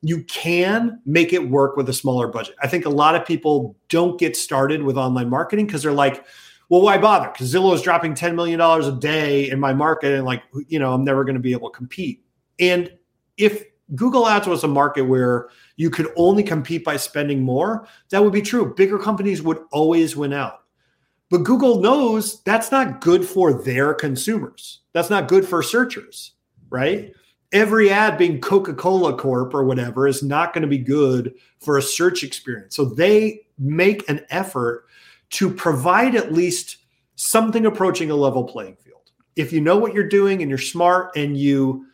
you can make it work with a smaller budget. I think a lot of people don't get started with online marketing because they're like, well, why bother? Because Zillow is dropping $10 million a day in my market and like, you know, I'm never going to be able to compete. And if Google Ads was a market where you could only compete by spending more, that would be true. Bigger companies would always win out. But Google knows that's not good for their consumers. That's not good for searchers, right? Every ad being Coca Cola Corp or whatever is not going to be good for a search experience. So they make an effort to provide at least something approaching a level playing field. If you know what you're doing and you're smart and you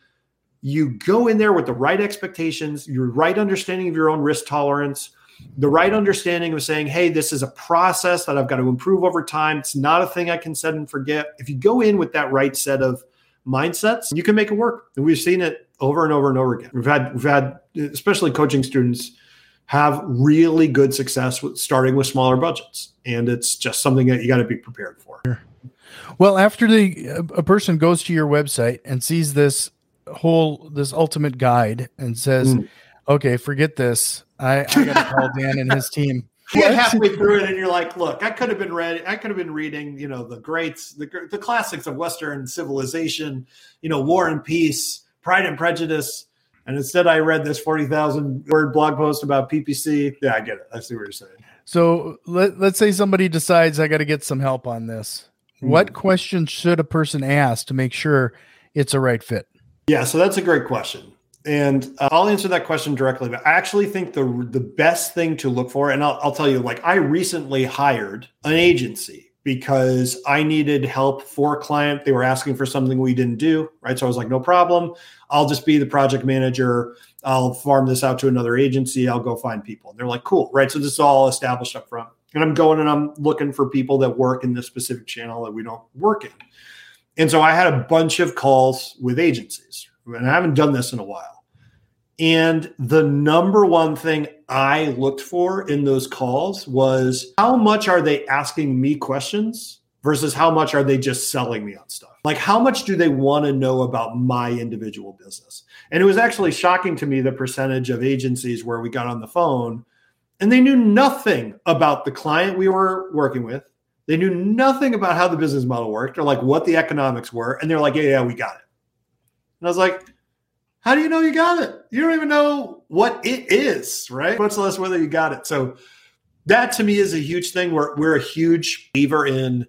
you go in there with the right expectations, your right understanding of your own risk tolerance, the right understanding of saying, hey, this is a process that I've got to improve over time. It's not a thing I can set and forget. If you go in with that right set of mindsets, you can make it work. And we've seen it over and over and over again. We've had we've had especially coaching students have really good success with starting with smaller budgets. And it's just something that you got to be prepared for. Well, after the a person goes to your website and sees this whole this ultimate guide and says, mm. "Okay, forget this. I, I got to call Dan and his team. You get halfway through it, and you're like, "Look, I could have been read. I could have been reading, you know, the greats, the the classics of Western civilization, you know, War and Peace, Pride and Prejudice." And instead, I read this 40,000 word blog post about PPC. Yeah, I get it. I see what you're saying. So let, let's say somebody decides I got to get some help on this. Mm. What questions should a person ask to make sure it's a right fit? Yeah, so that's a great question. And uh, I'll answer that question directly. But I actually think the the best thing to look for, and I'll, I'll tell you, like I recently hired an agency because I needed help for a client. They were asking for something we didn't do, right? So I was like, no problem. I'll just be the project manager. I'll farm this out to another agency. I'll go find people. And they're like, cool, right? So this is all established up front. And I'm going and I'm looking for people that work in this specific channel that we don't work in. And so I had a bunch of calls with agencies, and I haven't done this in a while. And the number one thing I looked for in those calls was how much are they asking me questions versus how much are they just selling me on stuff? Like, how much do they want to know about my individual business? And it was actually shocking to me the percentage of agencies where we got on the phone and they knew nothing about the client we were working with. They knew nothing about how the business model worked or like what the economics were. And they're like, yeah, yeah, we got it. And I was like, how do you know you got it? You don't even know what it is, right? Much less whether you got it. So that to me is a huge thing. We're we're a huge believer in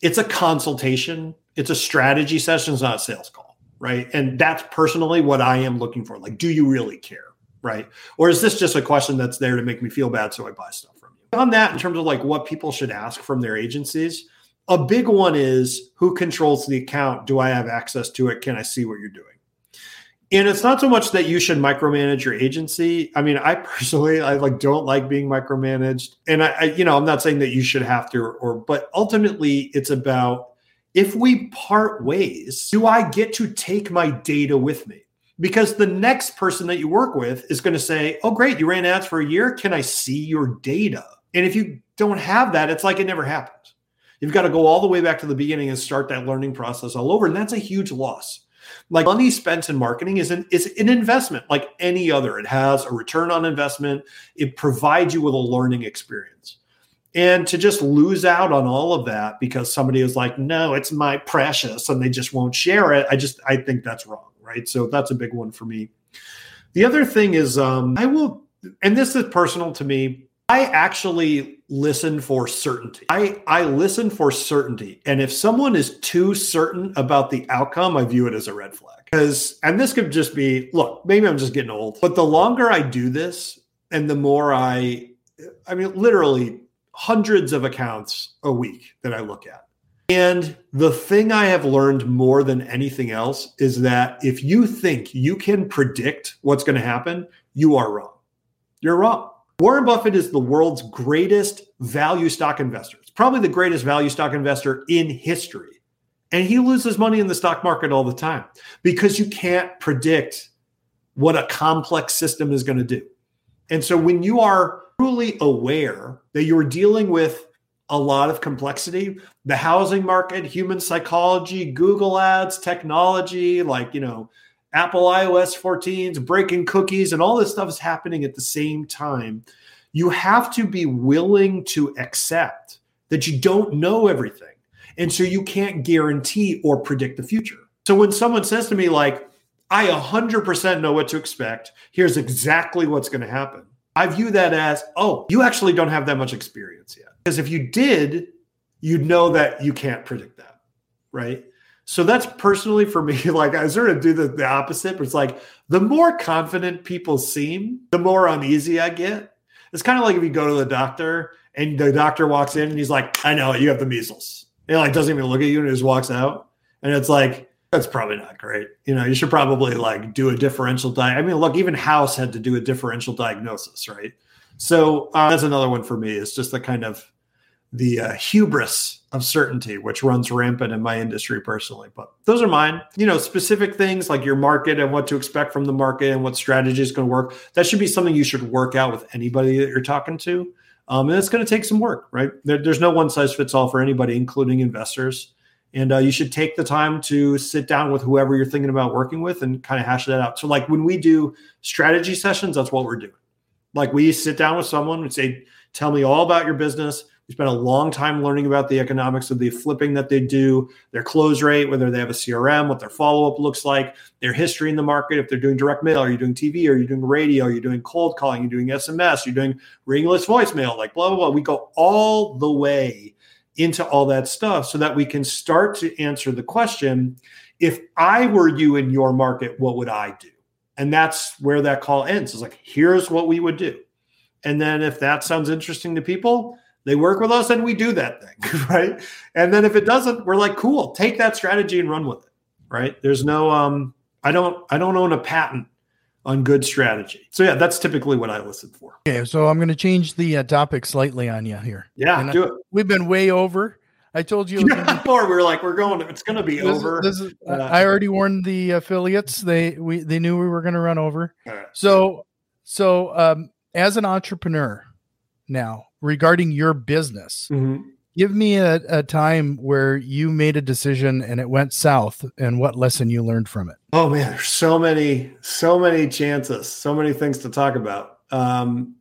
it's a consultation, it's a strategy session, it's not a sales call, right? And that's personally what I am looking for. Like, do you really care? Right. Or is this just a question that's there to make me feel bad so I buy stuff from you? On that, in terms of like what people should ask from their agencies, a big one is who controls the account? Do I have access to it? Can I see what you're doing? and it's not so much that you should micromanage your agency i mean i personally i like don't like being micromanaged and I, I, you know i'm not saying that you should have to or, or but ultimately it's about if we part ways do i get to take my data with me because the next person that you work with is going to say oh great you ran ads for a year can i see your data and if you don't have that it's like it never happened you've got to go all the way back to the beginning and start that learning process all over and that's a huge loss like money spent in marketing is an, is an investment like any other. It has a return on investment. It provides you with a learning experience. And to just lose out on all of that because somebody is like, no, it's my precious, and they just won't share it. I just I think that's wrong, right? So that's a big one for me. The other thing is um, I will, and this is personal to me. I actually listen for certainty. I, I listen for certainty. And if someone is too certain about the outcome, I view it as a red flag. Because, and this could just be look, maybe I'm just getting old, but the longer I do this and the more I, I mean, literally hundreds of accounts a week that I look at. And the thing I have learned more than anything else is that if you think you can predict what's going to happen, you are wrong. You're wrong. Warren Buffett is the world's greatest value stock investor. It's probably the greatest value stock investor in history. And he loses money in the stock market all the time because you can't predict what a complex system is going to do. And so when you are truly aware that you're dealing with a lot of complexity, the housing market, human psychology, Google ads, technology, like, you know, Apple iOS 14s, breaking cookies, and all this stuff is happening at the same time. You have to be willing to accept that you don't know everything. And so you can't guarantee or predict the future. So when someone says to me, like, I 100% know what to expect, here's exactly what's going to happen. I view that as, oh, you actually don't have that much experience yet. Because if you did, you'd know that you can't predict that. Right. So that's personally for me, like I sort of do the, the opposite, but it's like the more confident people seem, the more uneasy I get. It's kind of like if you go to the doctor and the doctor walks in and he's like, I know you have the measles. He like doesn't even look at you and he just walks out. And it's like, that's probably not great. You know, you should probably like do a differential diet. I mean, look, even House had to do a differential diagnosis, right? So uh, that's another one for me. It's just the kind of the uh, hubris of certainty, which runs rampant in my industry personally. But those are mine. You know, specific things like your market and what to expect from the market and what strategy is going to work. That should be something you should work out with anybody that you're talking to. Um, and it's going to take some work, right? There, there's no one size fits all for anybody, including investors. And uh, you should take the time to sit down with whoever you're thinking about working with and kind of hash that out. So, like when we do strategy sessions, that's what we're doing. Like we sit down with someone and say, "Tell me all about your business we spent a long time learning about the economics of the flipping that they do, their close rate, whether they have a CRM, what their follow up looks like, their history in the market. If they're doing direct mail, are you doing TV? Are you doing radio? Are you doing cold calling? Are you doing SMS? You're doing ringless voicemail? Like blah, blah, blah. We go all the way into all that stuff so that we can start to answer the question if I were you in your market, what would I do? And that's where that call ends. It's like, here's what we would do. And then if that sounds interesting to people, they work with us and we do that thing, right? And then if it doesn't, we're like, cool, take that strategy and run with it, right? There's no, um, I don't, I don't own a patent on good strategy. So yeah, that's typically what I listen for. Okay, so I'm going to change the uh, topic slightly on you here. Yeah, and do I, it. We've been way over. I told you before we were like, we're going. It's going to be this over. Is, is, uh, I already warned the affiliates. They we they knew we were going to run over. Right. So so um, as an entrepreneur now, regarding your business. Mm-hmm. Give me a, a time where you made a decision and it went south and what lesson you learned from it. Oh man, there's so many, so many chances, so many things to talk about. Um,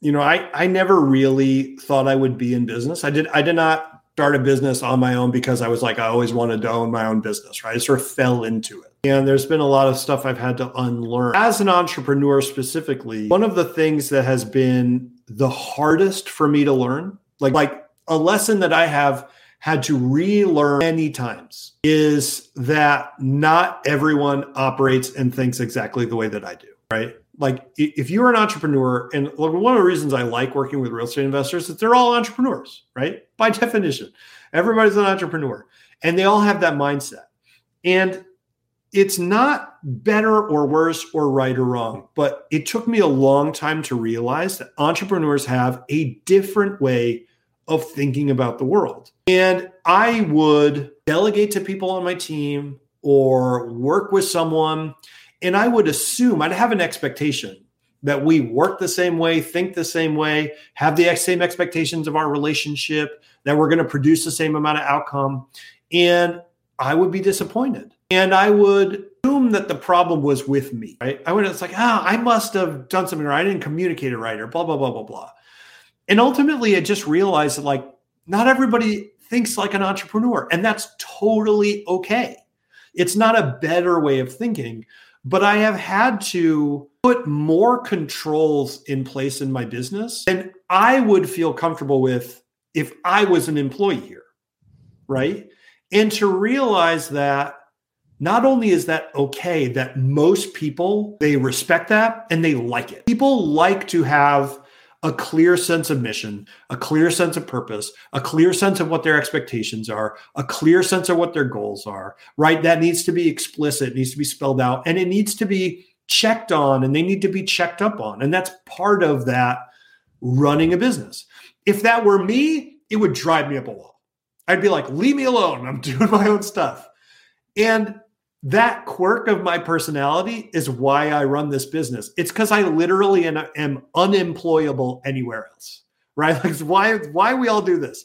you know, I I never really thought I would be in business. I did I did not start a business on my own because I was like I always wanted to own my own business, right? I sort of fell into it. And there's been a lot of stuff I've had to unlearn. As an entrepreneur specifically, one of the things that has been the hardest for me to learn, like like a lesson that I have had to relearn many times is that not everyone operates and thinks exactly the way that I do, right? Like if you're an entrepreneur, and one of the reasons I like working with real estate investors is that they're all entrepreneurs, right? By definition, everybody's an entrepreneur and they all have that mindset. And it's not better or worse or right or wrong, but it took me a long time to realize that entrepreneurs have a different way of thinking about the world. And I would delegate to people on my team or work with someone, and I would assume I'd have an expectation that we work the same way, think the same way, have the same expectations of our relationship, that we're going to produce the same amount of outcome. And I would be disappointed. And I would assume that the problem was with me, right? I would, it's like, ah, I must have done something right. I didn't communicate it right or blah, blah, blah, blah, blah. And ultimately, I just realized that, like, not everybody thinks like an entrepreneur, and that's totally okay. It's not a better way of thinking, but I have had to put more controls in place in my business than I would feel comfortable with if I was an employee here. Right. And to realize that not only is that okay, that most people they respect that and they like it. People like to have a clear sense of mission, a clear sense of purpose, a clear sense of what their expectations are, a clear sense of what their goals are, right? That needs to be explicit, needs to be spelled out, and it needs to be checked on and they need to be checked up on. And that's part of that running a business. If that were me, it would drive me up a wall. I'd be like, leave me alone. I'm doing my own stuff. And that quirk of my personality is why I run this business. It's because I literally am, unemployable anywhere else, right? Like why why we all do this.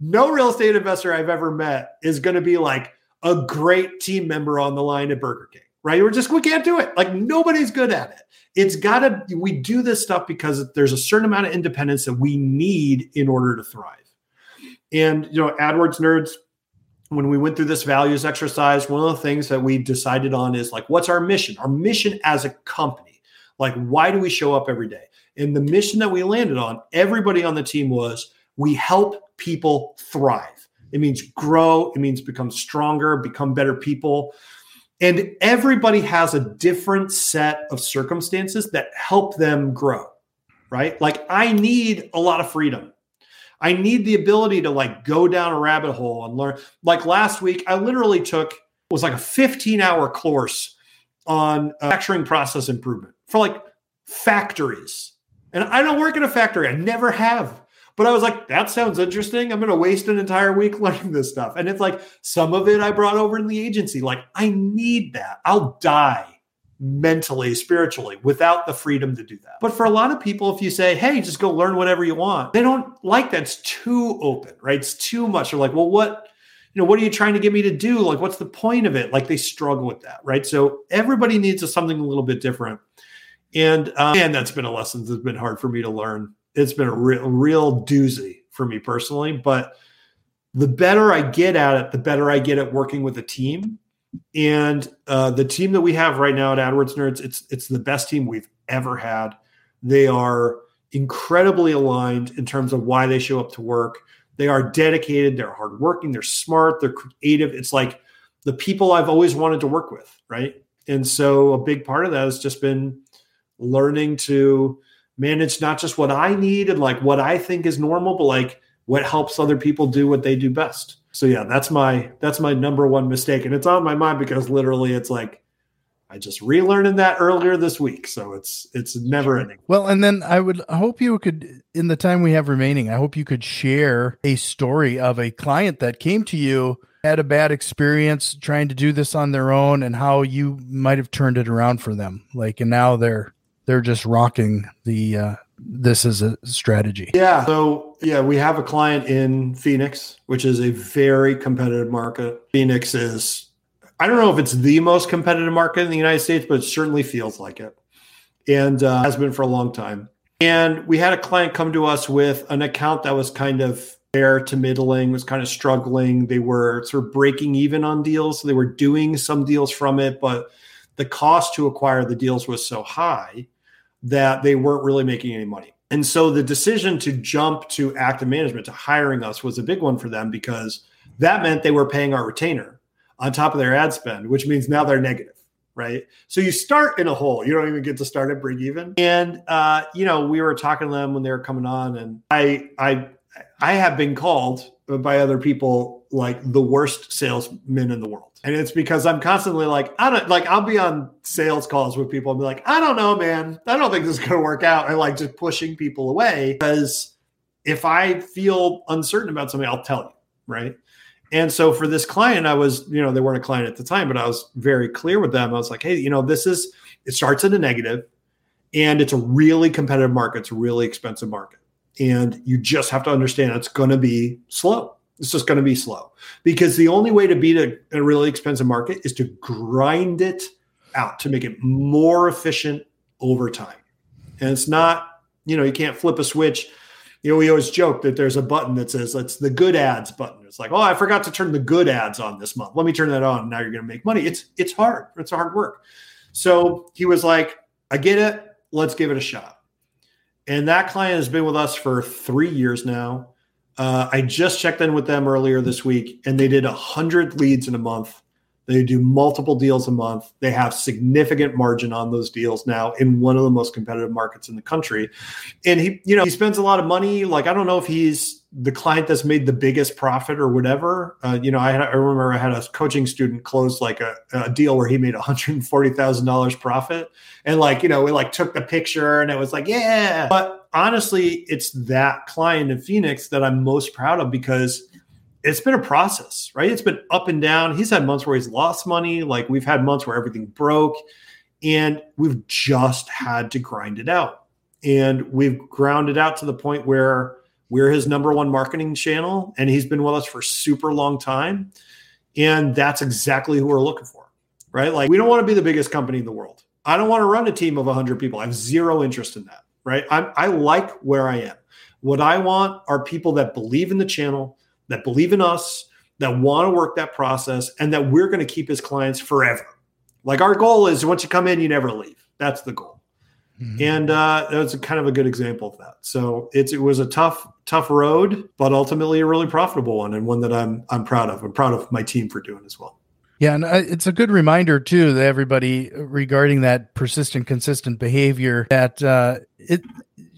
No real estate investor I've ever met is going to be like a great team member on the line at Burger King, right? We're just we can't do it. Like nobody's good at it. It's got to we do this stuff because there's a certain amount of independence that we need in order to thrive. And you know, AdWords nerds when we went through this values exercise, one of the things that we decided on is like, what's our mission? Our mission as a company. Like, why do we show up every day? And the mission that we landed on, everybody on the team was we help people thrive. It means grow, it means become stronger, become better people. And everybody has a different set of circumstances that help them grow, right? Like, I need a lot of freedom. I need the ability to like go down a rabbit hole and learn. Like last week, I literally took was like a 15 hour course on uh, manufacturing process improvement for like factories. And I don't work in a factory. I never have. But I was like, that sounds interesting. I'm going to waste an entire week learning this stuff. And it's like some of it I brought over in the agency. Like, I need that. I'll die mentally, spiritually, without the freedom to do that. But for a lot of people, if you say, hey, just go learn whatever you want, they don't like that. It's too open, right? It's too much. They're like, well, what, you know, what are you trying to get me to do? Like, what's the point of it? Like, they struggle with that, right? So everybody needs something a little bit different. And, um, and that's been a lesson that's been hard for me to learn. It's been a real, real doozy for me personally. But the better I get at it, the better I get at working with a team and uh, the team that we have right now at AdWords Nerds, it's it's the best team we've ever had. They are incredibly aligned in terms of why they show up to work. They are dedicated, they're hardworking, they're smart, they're creative. It's like the people I've always wanted to work with, right? And so a big part of that has just been learning to manage not just what I need and like what I think is normal, but like what helps other people do what they do best so yeah, that's my that's my number one mistake, and it's on my mind because literally it's like I just relearning that earlier this week, so it's it's never ending. Well, and then I would hope you could, in the time we have remaining, I hope you could share a story of a client that came to you had a bad experience trying to do this on their own, and how you might have turned it around for them. Like, and now they're they're just rocking the uh, this is a strategy. Yeah. So, yeah, we have a client in Phoenix, which is a very competitive market. Phoenix is, I don't know if it's the most competitive market in the United States, but it certainly feels like it and uh, has been for a long time. And we had a client come to us with an account that was kind of fair to middling, was kind of struggling. They were sort of breaking even on deals. So they were doing some deals from it, but the cost to acquire the deals was so high that they weren't really making any money. And so the decision to jump to active management, to hiring us, was a big one for them because that meant they were paying our retainer on top of their ad spend, which means now they're negative, right? So you start in a hole. You don't even get to start at break even. And uh, you know, we were talking to them when they were coming on, and I I I have been called by other people like the worst salesman in the world. And it's because I'm constantly like, I don't like, I'll be on sales calls with people and be like, I don't know, man. I don't think this is going to work out. I like just pushing people away because if I feel uncertain about something, I'll tell you. Right. And so for this client, I was, you know, they weren't a client at the time, but I was very clear with them. I was like, hey, you know, this is, it starts at a negative and it's a really competitive market. It's a really expensive market. And you just have to understand it's going to be slow it's just going to be slow because the only way to beat a, a, really expensive market is to grind it out to make it more efficient over time. And it's not, you know, you can't flip a switch. You know, we always joke that there's a button that says it's the good ads button. It's like, oh, I forgot to turn the good ads on this month. Let me turn that on. Now you're going to make money. It's it's hard. It's hard work. So he was like, I get it. Let's give it a shot. And that client has been with us for three years now. Uh, I just checked in with them earlier this week, and they did 100 leads in a month. They do multiple deals a month. They have significant margin on those deals now in one of the most competitive markets in the country. And he, you know, he spends a lot of money. Like I don't know if he's the client that's made the biggest profit or whatever. Uh, you know, I, had, I remember I had a coaching student close like a, a deal where he made $140,000 profit. And like, you know, we like took the picture and it was like, yeah. But honestly, it's that client in Phoenix that I'm most proud of because it's been a process, right? It's been up and down. He's had months where he's lost money. Like we've had months where everything broke, and we've just had to grind it out. And we've ground it out to the point where we're his number one marketing channel, and he's been with us for super long time. And that's exactly who we're looking for, right? Like we don't want to be the biggest company in the world. I don't want to run a team of 100 people. I have zero interest in that, right? I'm, I like where I am. What I want are people that believe in the channel that believe in us, that want to work that process, and that we're going to keep his clients forever. Like our goal is once you come in, you never leave. That's the goal. Mm-hmm. And uh, that's a kind of a good example of that. So it's it was a tough, tough road, but ultimately a really profitable one and one that I'm I'm proud of. I'm proud of my team for doing as well. Yeah, and uh, it's a good reminder too that everybody regarding that persistent, consistent behavior that uh, it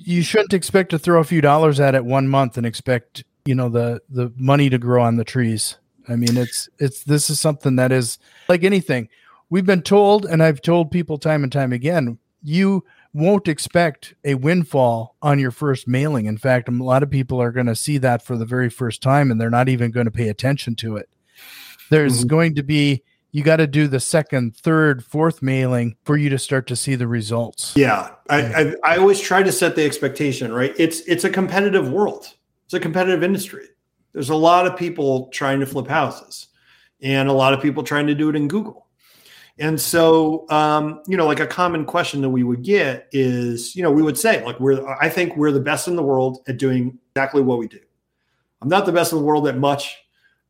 you shouldn't expect to throw a few dollars at it one month and expect you know the the money to grow on the trees i mean it's it's this is something that is like anything we've been told and i've told people time and time again you won't expect a windfall on your first mailing in fact a lot of people are going to see that for the very first time and they're not even going to pay attention to it there's mm-hmm. going to be you got to do the second, third, fourth mailing for you to start to see the results. Yeah, I, I, I always try to set the expectation right. It's it's a competitive world. It's a competitive industry. There's a lot of people trying to flip houses and a lot of people trying to do it in Google. And so, um, you know, like a common question that we would get is, you know, we would say, like, we're, I think we're the best in the world at doing exactly what we do. I'm not the best in the world at much,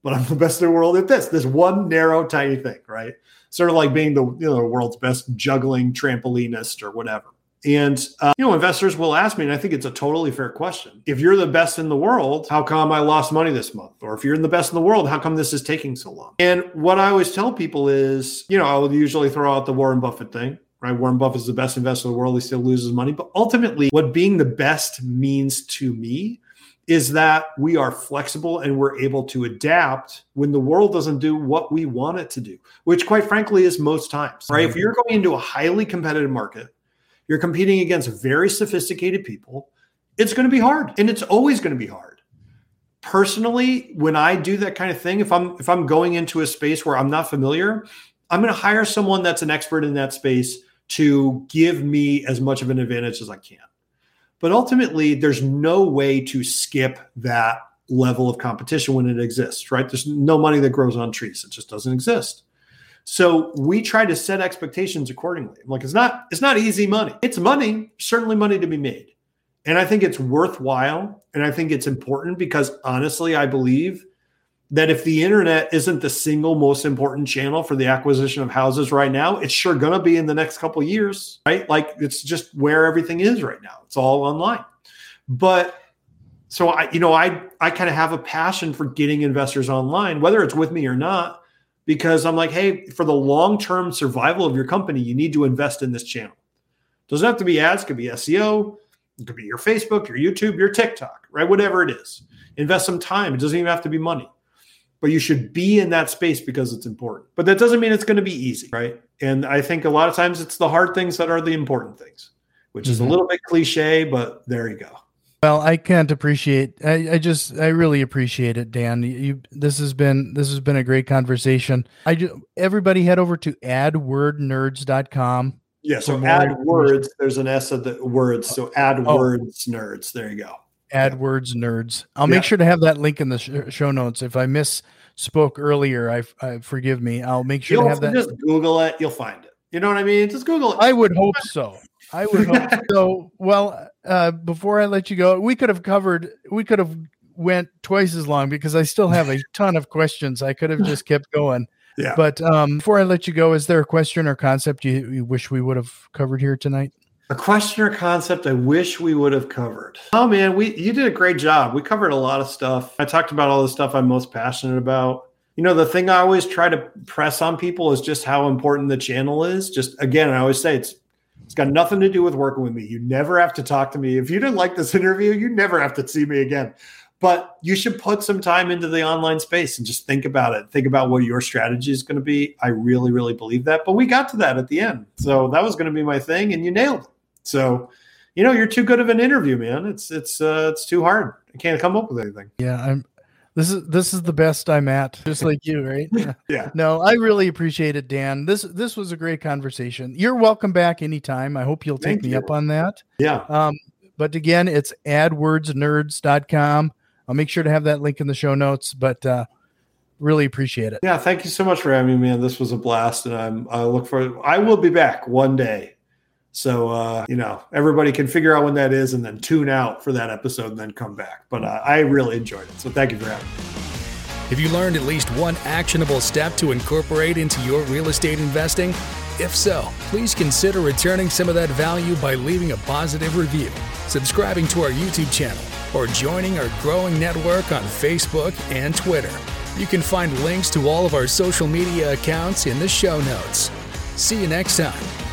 but I'm the best in the world at this, this one narrow, tiny thing, right? Sort of like being the, you know, the world's best juggling trampolinist or whatever. And, uh, you know, investors will ask me, and I think it's a totally fair question. If you're the best in the world, how come I lost money this month? Or if you're in the best in the world, how come this is taking so long? And what I always tell people is, you know, I will usually throw out the Warren Buffett thing, right? Warren Buffett is the best investor in the world. He still loses money. But ultimately, what being the best means to me is that we are flexible and we're able to adapt when the world doesn't do what we want it to do, which quite frankly is most times, right? If you're going into a highly competitive market, you're competing against very sophisticated people. It's going to be hard and it's always going to be hard. Personally, when I do that kind of thing, if I'm if I'm going into a space where I'm not familiar, I'm going to hire someone that's an expert in that space to give me as much of an advantage as I can. But ultimately, there's no way to skip that level of competition when it exists, right? There's no money that grows on trees. It just doesn't exist. So we try to set expectations accordingly. Like it's not it's not easy money. It's money, certainly money to be made. And I think it's worthwhile and I think it's important because honestly I believe that if the internet isn't the single most important channel for the acquisition of houses right now, it's sure going to be in the next couple years, right? Like it's just where everything is right now. It's all online. But so I you know I I kind of have a passion for getting investors online whether it's with me or not because I'm like, hey, for the long term survival of your company, you need to invest in this channel. Doesn't have to be ads, could be SEO, it could be your Facebook, your YouTube, your TikTok, right? Whatever it is. Invest some time. It doesn't even have to be money, but you should be in that space because it's important. But that doesn't mean it's going to be easy, right? And I think a lot of times it's the hard things that are the important things, which mm-hmm. is a mm-hmm. little bit cliche, but there you go. Well, I can't appreciate. I, I just, I really appreciate it, Dan. You, this has been, this has been a great conversation. I just, everybody head over to adwordnerds.com. Yeah. So add words. There's an S of the words. So oh. add oh. words nerds. There you go. add words nerds. I'll yeah. make sure to have that link in the sh- show notes. If I misspoke earlier, I, I forgive me. I'll make sure You'll to have that. Just Google it. You'll find it. You know what I mean? Just Google it. I would hope so. I would hope so. Well, uh, before I let you go, we could have covered, we could have went twice as long because I still have a ton of questions. I could have just kept going. Yeah. But um, before I let you go, is there a question or concept you, you wish we would have covered here tonight? A question or concept I wish we would have covered. Oh man, we you did a great job. We covered a lot of stuff. I talked about all the stuff I'm most passionate about. You know, the thing I always try to press on people is just how important the channel is. Just again, I always say it's it's got nothing to do with working with me. You never have to talk to me. If you didn't like this interview, you never have to see me again. But you should put some time into the online space and just think about it. Think about what your strategy is going to be. I really, really believe that. But we got to that at the end. So that was going to be my thing, and you nailed it. So, you know, you're too good of an interview, man. It's it's uh, it's too hard. I can't come up with anything. Yeah, I'm. This is this is the best I'm at, just like you, right? Yeah. No, I really appreciate it, Dan. This this was a great conversation. You're welcome back anytime. I hope you'll take Thank me you. up on that. Yeah. Um, but again, it's adwordsnerds.com. I'll make sure to have that link in the show notes. But uh, really appreciate it. Yeah. Thank you so much for having me, man. This was a blast, and I'm I look for. I will be back one day. So uh, you know, everybody can figure out when that is, and then tune out for that episode, and then come back. But uh, I really enjoyed it. So thank you for having me. Have you learned at least one actionable step to incorporate into your real estate investing? If so, please consider returning some of that value by leaving a positive review, subscribing to our YouTube channel, or joining our growing network on Facebook and Twitter. You can find links to all of our social media accounts in the show notes. See you next time